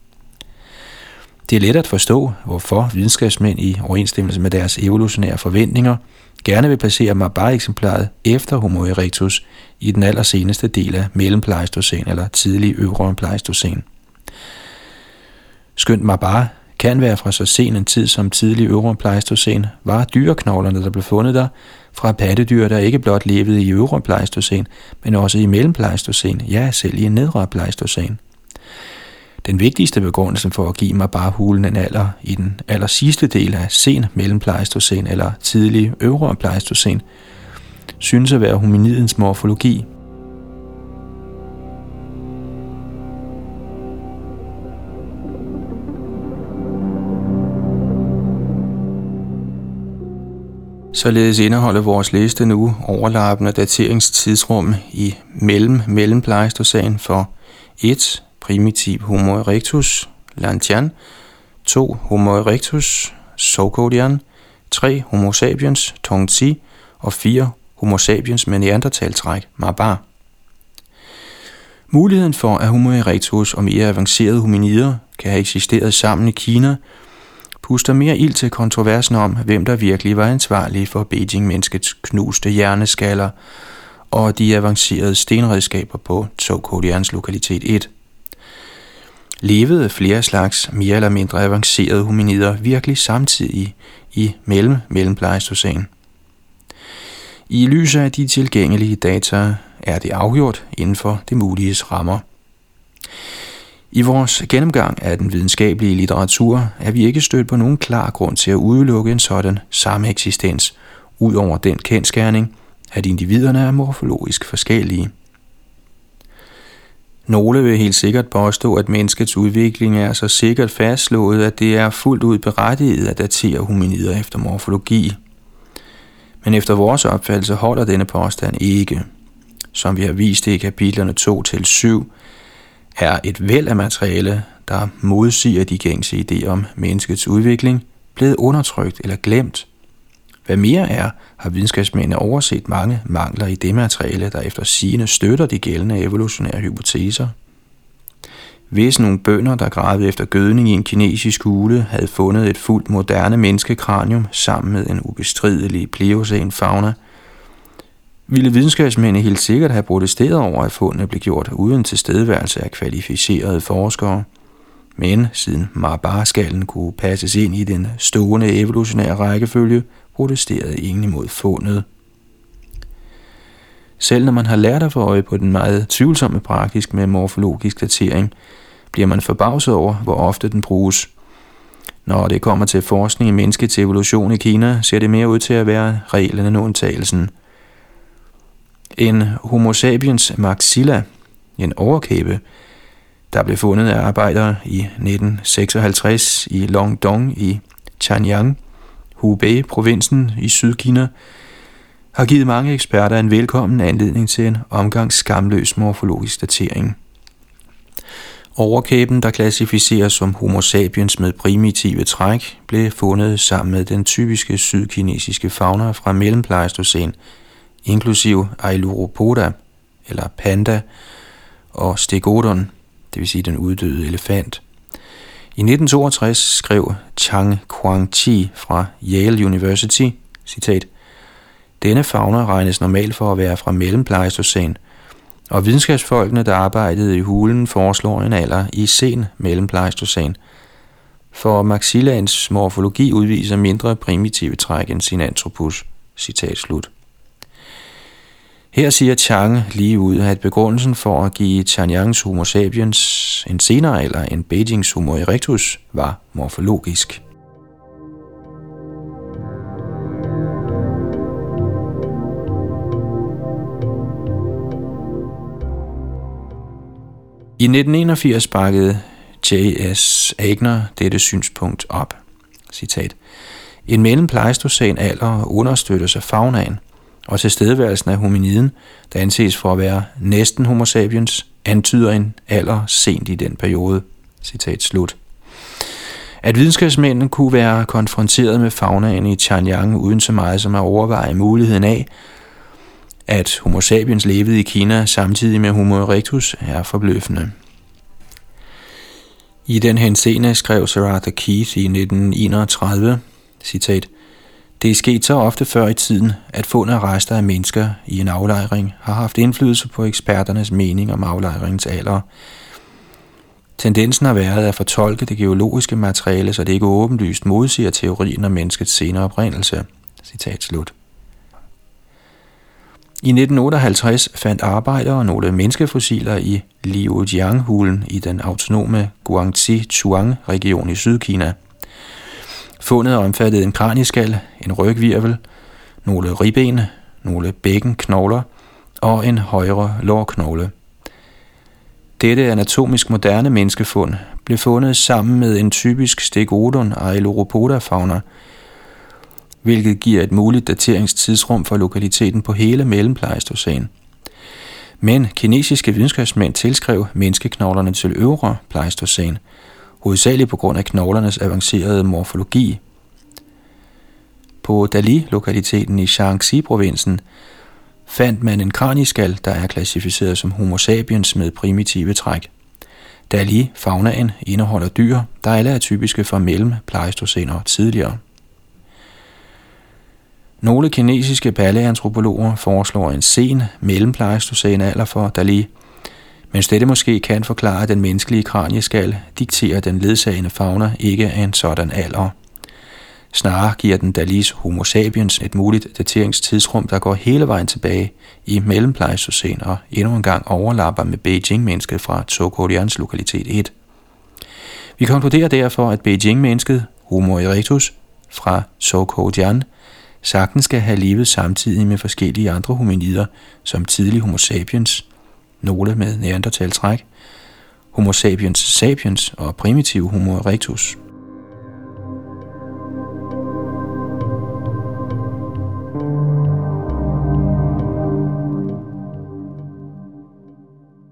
Det er let at forstå, hvorfor videnskabsmænd i overensstemmelse med deres evolutionære forventninger gerne vil placere Marbar-eksemplaret efter Homo erectus i den allerseneste del af mellempleistocæn eller tidlig øvre pleistocæn. Skønt Marbar kan være fra så sen en tid som tidlig øvre pleistocæn, var dyreknoglerne, der blev fundet der, fra pattedyr, der ikke blot levede i øvre pleistocæn, men også i mellempleistocene, ja selv i nedre pleistocæn. Den vigtigste begrundelse for at give mig bare hulen en alder i den aller sidste del af sen mellempleistocæn eller tidlig øvre pleistocæn, synes at være hominidens morfologi – Således indeholder vores liste nu overlappende dateringstidsrum i mellem mellempleistocæn for 1. Primitiv Homo erectus, Lantian, 2. Homo erectus, Sokodian, 3. Homo sapiens, Tongzi, og 4. Homo sapiens med neandertaltræk, Marbar. Muligheden for, at Homo erectus og mere avancerede hominider kan have eksisteret sammen i Kina – puster mere ild til kontroversen om, hvem der virkelig var ansvarlig for Beijing-menneskets knuste hjerneskaller og de avancerede stenredskaber på Tsokodians lokalitet 1. Levede flere slags mere eller mindre avancerede hominider virkelig samtidig i mellem mellempleistocæn. I lyset af de tilgængelige data er det afgjort inden for det muliges rammer. I vores gennemgang af den videnskabelige litteratur er vi ikke stødt på nogen klar grund til at udelukke en sådan samme eksistens, ud over den kendskærning, at individerne er morfologisk forskellige. Nogle vil helt sikkert påstå, at menneskets udvikling er så sikkert fastslået, at det er fuldt ud berettiget at datere hominider efter morfologi. Men efter vores opfattelse holder denne påstand ikke. Som vi har vist i kapitlerne 2 til 7, er et væld af materiale, der modsiger de gængse idéer om menneskets udvikling, blevet undertrykt eller glemt. Hvad mere er, har videnskabsmændene overset mange mangler i det materiale, der efter sigende støtter de gældende evolutionære hypoteser. Hvis nogle bønder, der gravede efter gødning i en kinesisk hule, havde fundet et fuldt moderne menneskekranium sammen med en ubestridelig pliocæn fauna – ville videnskabsmændene helt sikkert have protesteret over, at fundene blev gjort uden tilstedeværelse af kvalificerede forskere. Men siden Marbar-skallen kunne passes ind i den stående evolutionære rækkefølge, protesterede ingen imod fundet. Selv når man har lært at få øje på den meget tvivlsomme praktisk med morfologisk datering, bliver man forbavset over, hvor ofte den bruges. Når det kommer til forskning i menneskets evolution i Kina, ser det mere ud til at være reglen end undtagelsen – en Homo sapiens maxilla, en overkæbe, der blev fundet af arbejdere i 1956 i Longdong i Chanyang, Hubei-provinsen i Sydkina, har givet mange eksperter en velkommen anledning til en omgang skamløs morfologisk datering. Overkæben, der klassificeres som Homo sapiens med primitive træk, blev fundet sammen med den typiske sydkinesiske fauna fra mellempleistocæn, inklusiv Ailuropoda, eller panda, og Stegodon, det vil sige den uddøde elefant. I 1962 skrev Chang Quang-chi fra Yale University, citat, Denne fauna regnes normalt for at være fra mellempleistocæn, og videnskabsfolkene, der arbejdede i hulen, foreslår en alder i sen mellempleistocæn, for maxillans morfologi udviser mindre primitive træk end sin antropus. Citat slut. Her siger Chang lige ud, at begrundelsen for at give Chanyangs Homo sapiens en senere alder end Beijings Homo erectus var morfologisk. I 1981 bakkede J.S. Agner dette synspunkt op. Citat. En mellempleistocæn alder understøttes af faunaen, og tilstedeværelsen af hominiden, der anses for at være næsten homo sapiens, antyder en alder sent i den periode. Citat slut. At videnskabsmændene kunne være konfronteret med faunaen i Chanyang uden så meget som at overveje muligheden af, at Homo sapiens levede i Kina samtidig med Homo erectus er forbløffende. I den henseende skrev Sir Arthur Keith i 1931, citat, det er sket så ofte før i tiden, at fund af rester af mennesker i en aflejring har haft indflydelse på eksperternes mening om aflejringens alder. Tendensen har været at fortolke det geologiske materiale, så det ikke åbenlyst modsiger teorien om menneskets senere oprindelse. Citat slut. I 1958 fandt arbejdere nogle menneskefossiler i Liujiang-hulen i den autonome Guangxi-Chuang-region i Sydkina. Fundet omfattede en kranieskal, en rygvirvel, nogle ribben, nogle bækkenknogler og en højre lårknogle. Dette anatomisk moderne menneskefund blev fundet sammen med en typisk stegodon Ailuropoda-fauna – hvilket giver et muligt dateringstidsrum for lokaliteten på hele mellempleistocæn. Men kinesiske videnskabsmænd tilskrev menneskeknoglerne til øvre pleistocæn, hovedsageligt på grund af knoglernes avancerede morfologi. På Dali-lokaliteten i Shaanxi-provinsen fandt man en kraniskal, der er klassificeret som homo sapiens med primitive træk. Dali, faunaen, indeholder dyr, der alle er typiske for mellem pleistocæn og tidligere. Nogle kinesiske paleantropologer foreslår en sen mellem alder for Dali, mens dette måske kan forklare, at den menneskelige kranieskal dikterer den ledsagende fauna ikke af en sådan alder. Snarere giver den Dalis Homo sapiens et muligt dateringstidsrum, der går hele vejen tilbage i mellempleistocæn og endnu en gang overlapper med Beijing-mennesket fra Tsokolians lokalitet 1. Vi konkluderer derfor, at Beijing-mennesket, Homo erectus, fra Tsokolian sagtens skal have levet samtidig med forskellige andre hominider, som tidlig homo sapiens, nogle med neandertaltræk, homo sapiens sapiens og primitiv homo erectus.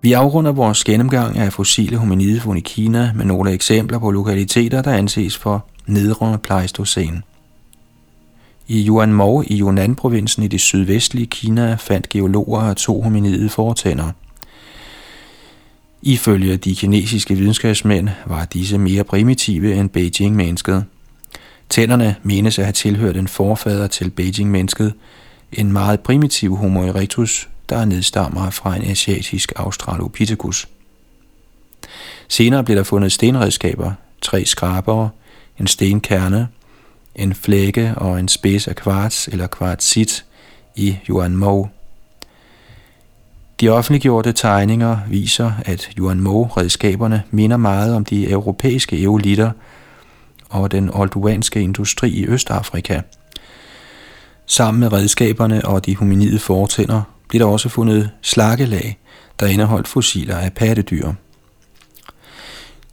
Vi afrunder vores gennemgang af fossile hominidefund i Kina med nogle eksempler på lokaliteter, der anses for nedre pleistocæn. I Yuanmou i Yunnan-provinsen i det sydvestlige Kina fandt geologer to hominide fortænder. Ifølge de kinesiske videnskabsmænd var disse mere primitive end Beijing-mennesket. Tænderne menes at have tilhørt en forfader til Beijing-mennesket, en meget primitiv Homo erectus, der nedstammer fra en asiatisk Australopithecus. Senere blev der fundet stenredskaber, tre skrabere, en stenkerne en flække og en spids af kvarts eller kvartsit i Yuanmao. De offentliggjorte tegninger viser, at Yuan Mo-redskaberne minder meget om de europæiske eolitter og den olduanske industri i Østafrika. Sammen med redskaberne og de hominide fortænder blev der også fundet slakkelag, der indeholdt fossiler af pattedyr.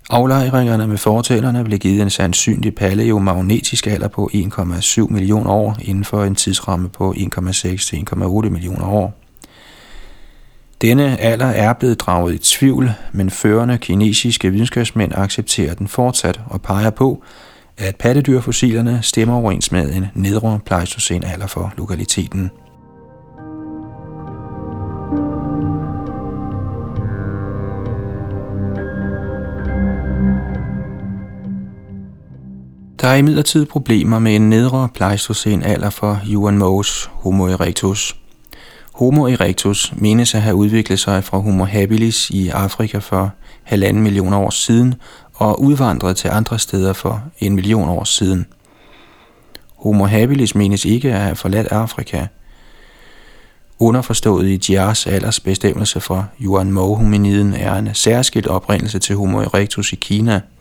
Aflejringerne med fortællerne blev givet en sandsynlig paleomagnetisk alder på 1,7 millioner år inden for en tidsramme på 1,6 til 1,8 millioner år. Denne alder er blevet draget i tvivl, men førende kinesiske videnskabsmænd accepterer den fortsat og peger på, at pattedyrfossilerne stemmer overens med en nedre pleistocæn alder for lokaliteten. Der er imidlertid problemer med en nedre pleistocæn alder for Yuan Mo's Homo erectus. Homo erectus menes at have udviklet sig fra Homo habilis i Afrika for halvanden million år siden og udvandret til andre steder for en million år siden. Homo habilis menes ikke at have forladt Afrika. Underforstået i Jias aldersbestemmelse for Yuan Mo hominiden er en særskilt oprindelse til Homo erectus i Kina –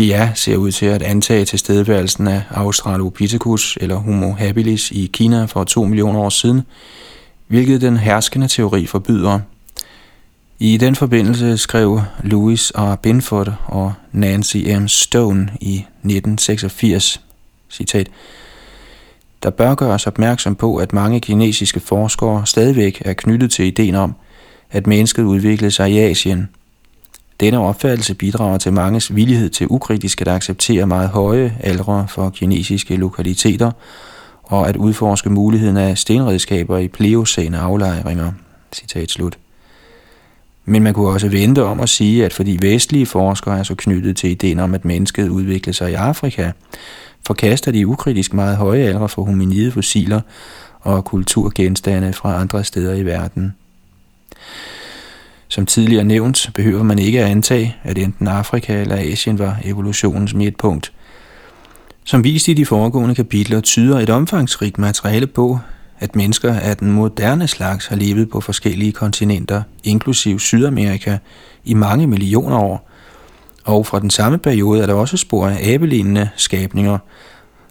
Jia ser ud til at antage tilstedeværelsen af Australopithecus eller Homo habilis i Kina for 2 millioner år siden, hvilket den herskende teori forbyder. I den forbindelse skrev Louis R. Binford og Nancy M. Stone i 1986, citat, der bør gøres opmærksom på, at mange kinesiske forskere stadigvæk er knyttet til ideen om, at mennesket udviklede sig i Asien – denne opfattelse bidrager til manges villighed til ukritisk at acceptere meget høje aldre for kinesiske lokaliteter og at udforske muligheden af stenredskaber i pleocene aflejringer. Citat slut. Men man kunne også vente om at sige, at fordi vestlige forskere er så knyttet til ideen om, at mennesket udvikler sig i Afrika, forkaster de ukritisk meget høje aldre for hominide fossiler og kulturgenstande fra andre steder i verden. Som tidligere nævnt, behøver man ikke at antage, at enten Afrika eller Asien var evolutionens midtpunkt. Som vist i de foregående kapitler, tyder et omfangsrigt materiale på, at mennesker af den moderne slags har levet på forskellige kontinenter, inklusiv Sydamerika, i mange millioner år. Og fra den samme periode er der også spor af abelignende skabninger,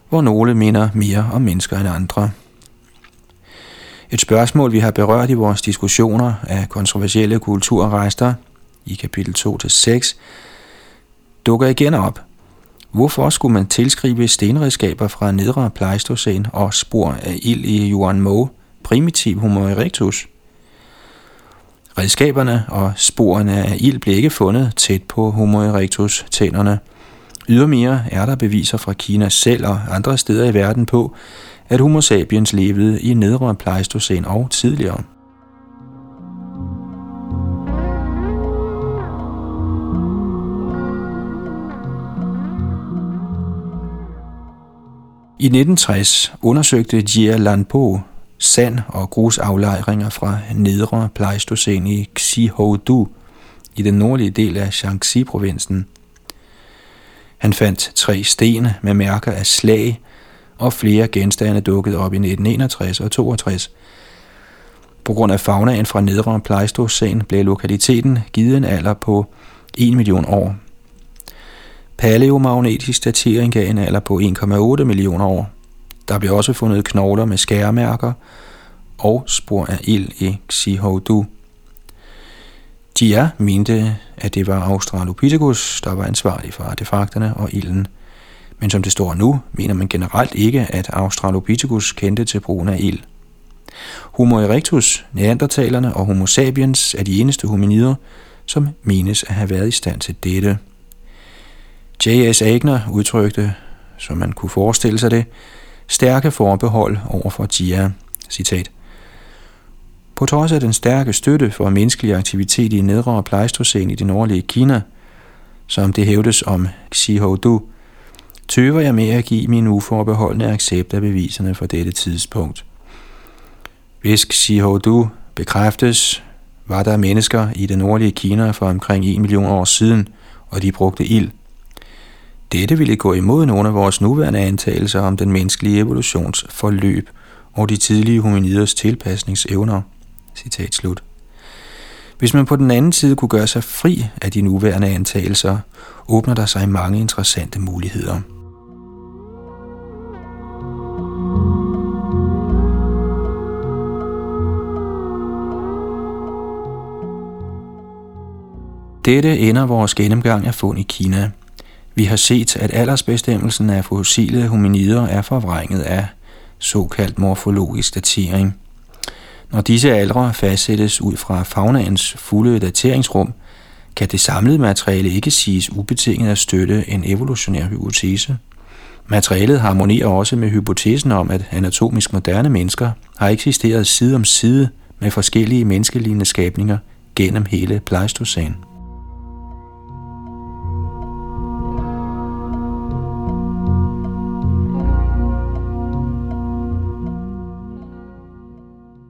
hvor nogle minder mere om mennesker end andre. Et spørgsmål, vi har berørt i vores diskussioner af kontroversielle kulturrester i kapitel 2-6, dukker igen op. Hvorfor skulle man tilskrive stenredskaber fra nedre Pleistocæn og spor af ild i Yuan Mo primitiv Homo erectus? Redskaberne og sporene af ild blev ikke fundet tæt på Homo erectus tænderne. Ydermere er der beviser fra Kina selv og andre steder i verden på, at Homo sapiens levede i nedre Pleistocæn og tidligere. I 1960 undersøgte Jia Lanpo sand- og grusaflejringer fra nedre Pleistocene i Xihoudu i den nordlige del af Shaanxi-provinsen. Han fandt tre sten med mærker af slag og flere genstande dukkede op i 1961 og 62. På grund af faunaen fra nedre Pleistocæn blev lokaliteten givet en alder på 1 million år. Paleomagnetisk datering gav en alder på 1,8 millioner år. Der blev også fundet knogler med skæremærker og spor af ild i Xihoudu. Jia mente, at det var Australopithecus, der var ansvarlig for artefakterne og ilden – men som det står nu, mener man generelt ikke, at Australopithecus kendte til brugen af ild. Homo erectus, neandertalerne og Homo sapiens er de eneste hominider, som menes at have været i stand til dette. J.S. Agner udtrykte, som man kunne forestille sig det, stærke forbehold over for Jia. Citat. På trods af den stærke støtte for menneskelig aktivitet i nedre Pleistocæn i det nordlige Kina, som det hævdes om Xihoudu, tøver jeg med at give min uforbeholdende accept af beviserne for dette tidspunkt. Hvis Xihodu bekræftes, var der mennesker i det nordlige Kina for omkring 1 million år siden, og de brugte ild. Dette ville gå imod nogle af vores nuværende antagelser om den menneskelige evolutions forløb og de tidlige hominiders tilpasningsevner. Citat slut. Hvis man på den anden side kunne gøre sig fri af de nuværende antagelser, åbner der sig mange interessante muligheder. Dette ender vores gennemgang af fund i Kina. Vi har set, at aldersbestemmelsen af fossile hominider er forvrænget af såkaldt morfologisk datering. Når disse aldre fastsættes ud fra faunaens fulde dateringsrum, kan det samlede materiale ikke siges ubetinget at støtte en evolutionær hypotese. Materialet harmonerer også med hypotesen om, at anatomisk moderne mennesker har eksisteret side om side med forskellige menneskelignende skabninger gennem hele Pleistocæn.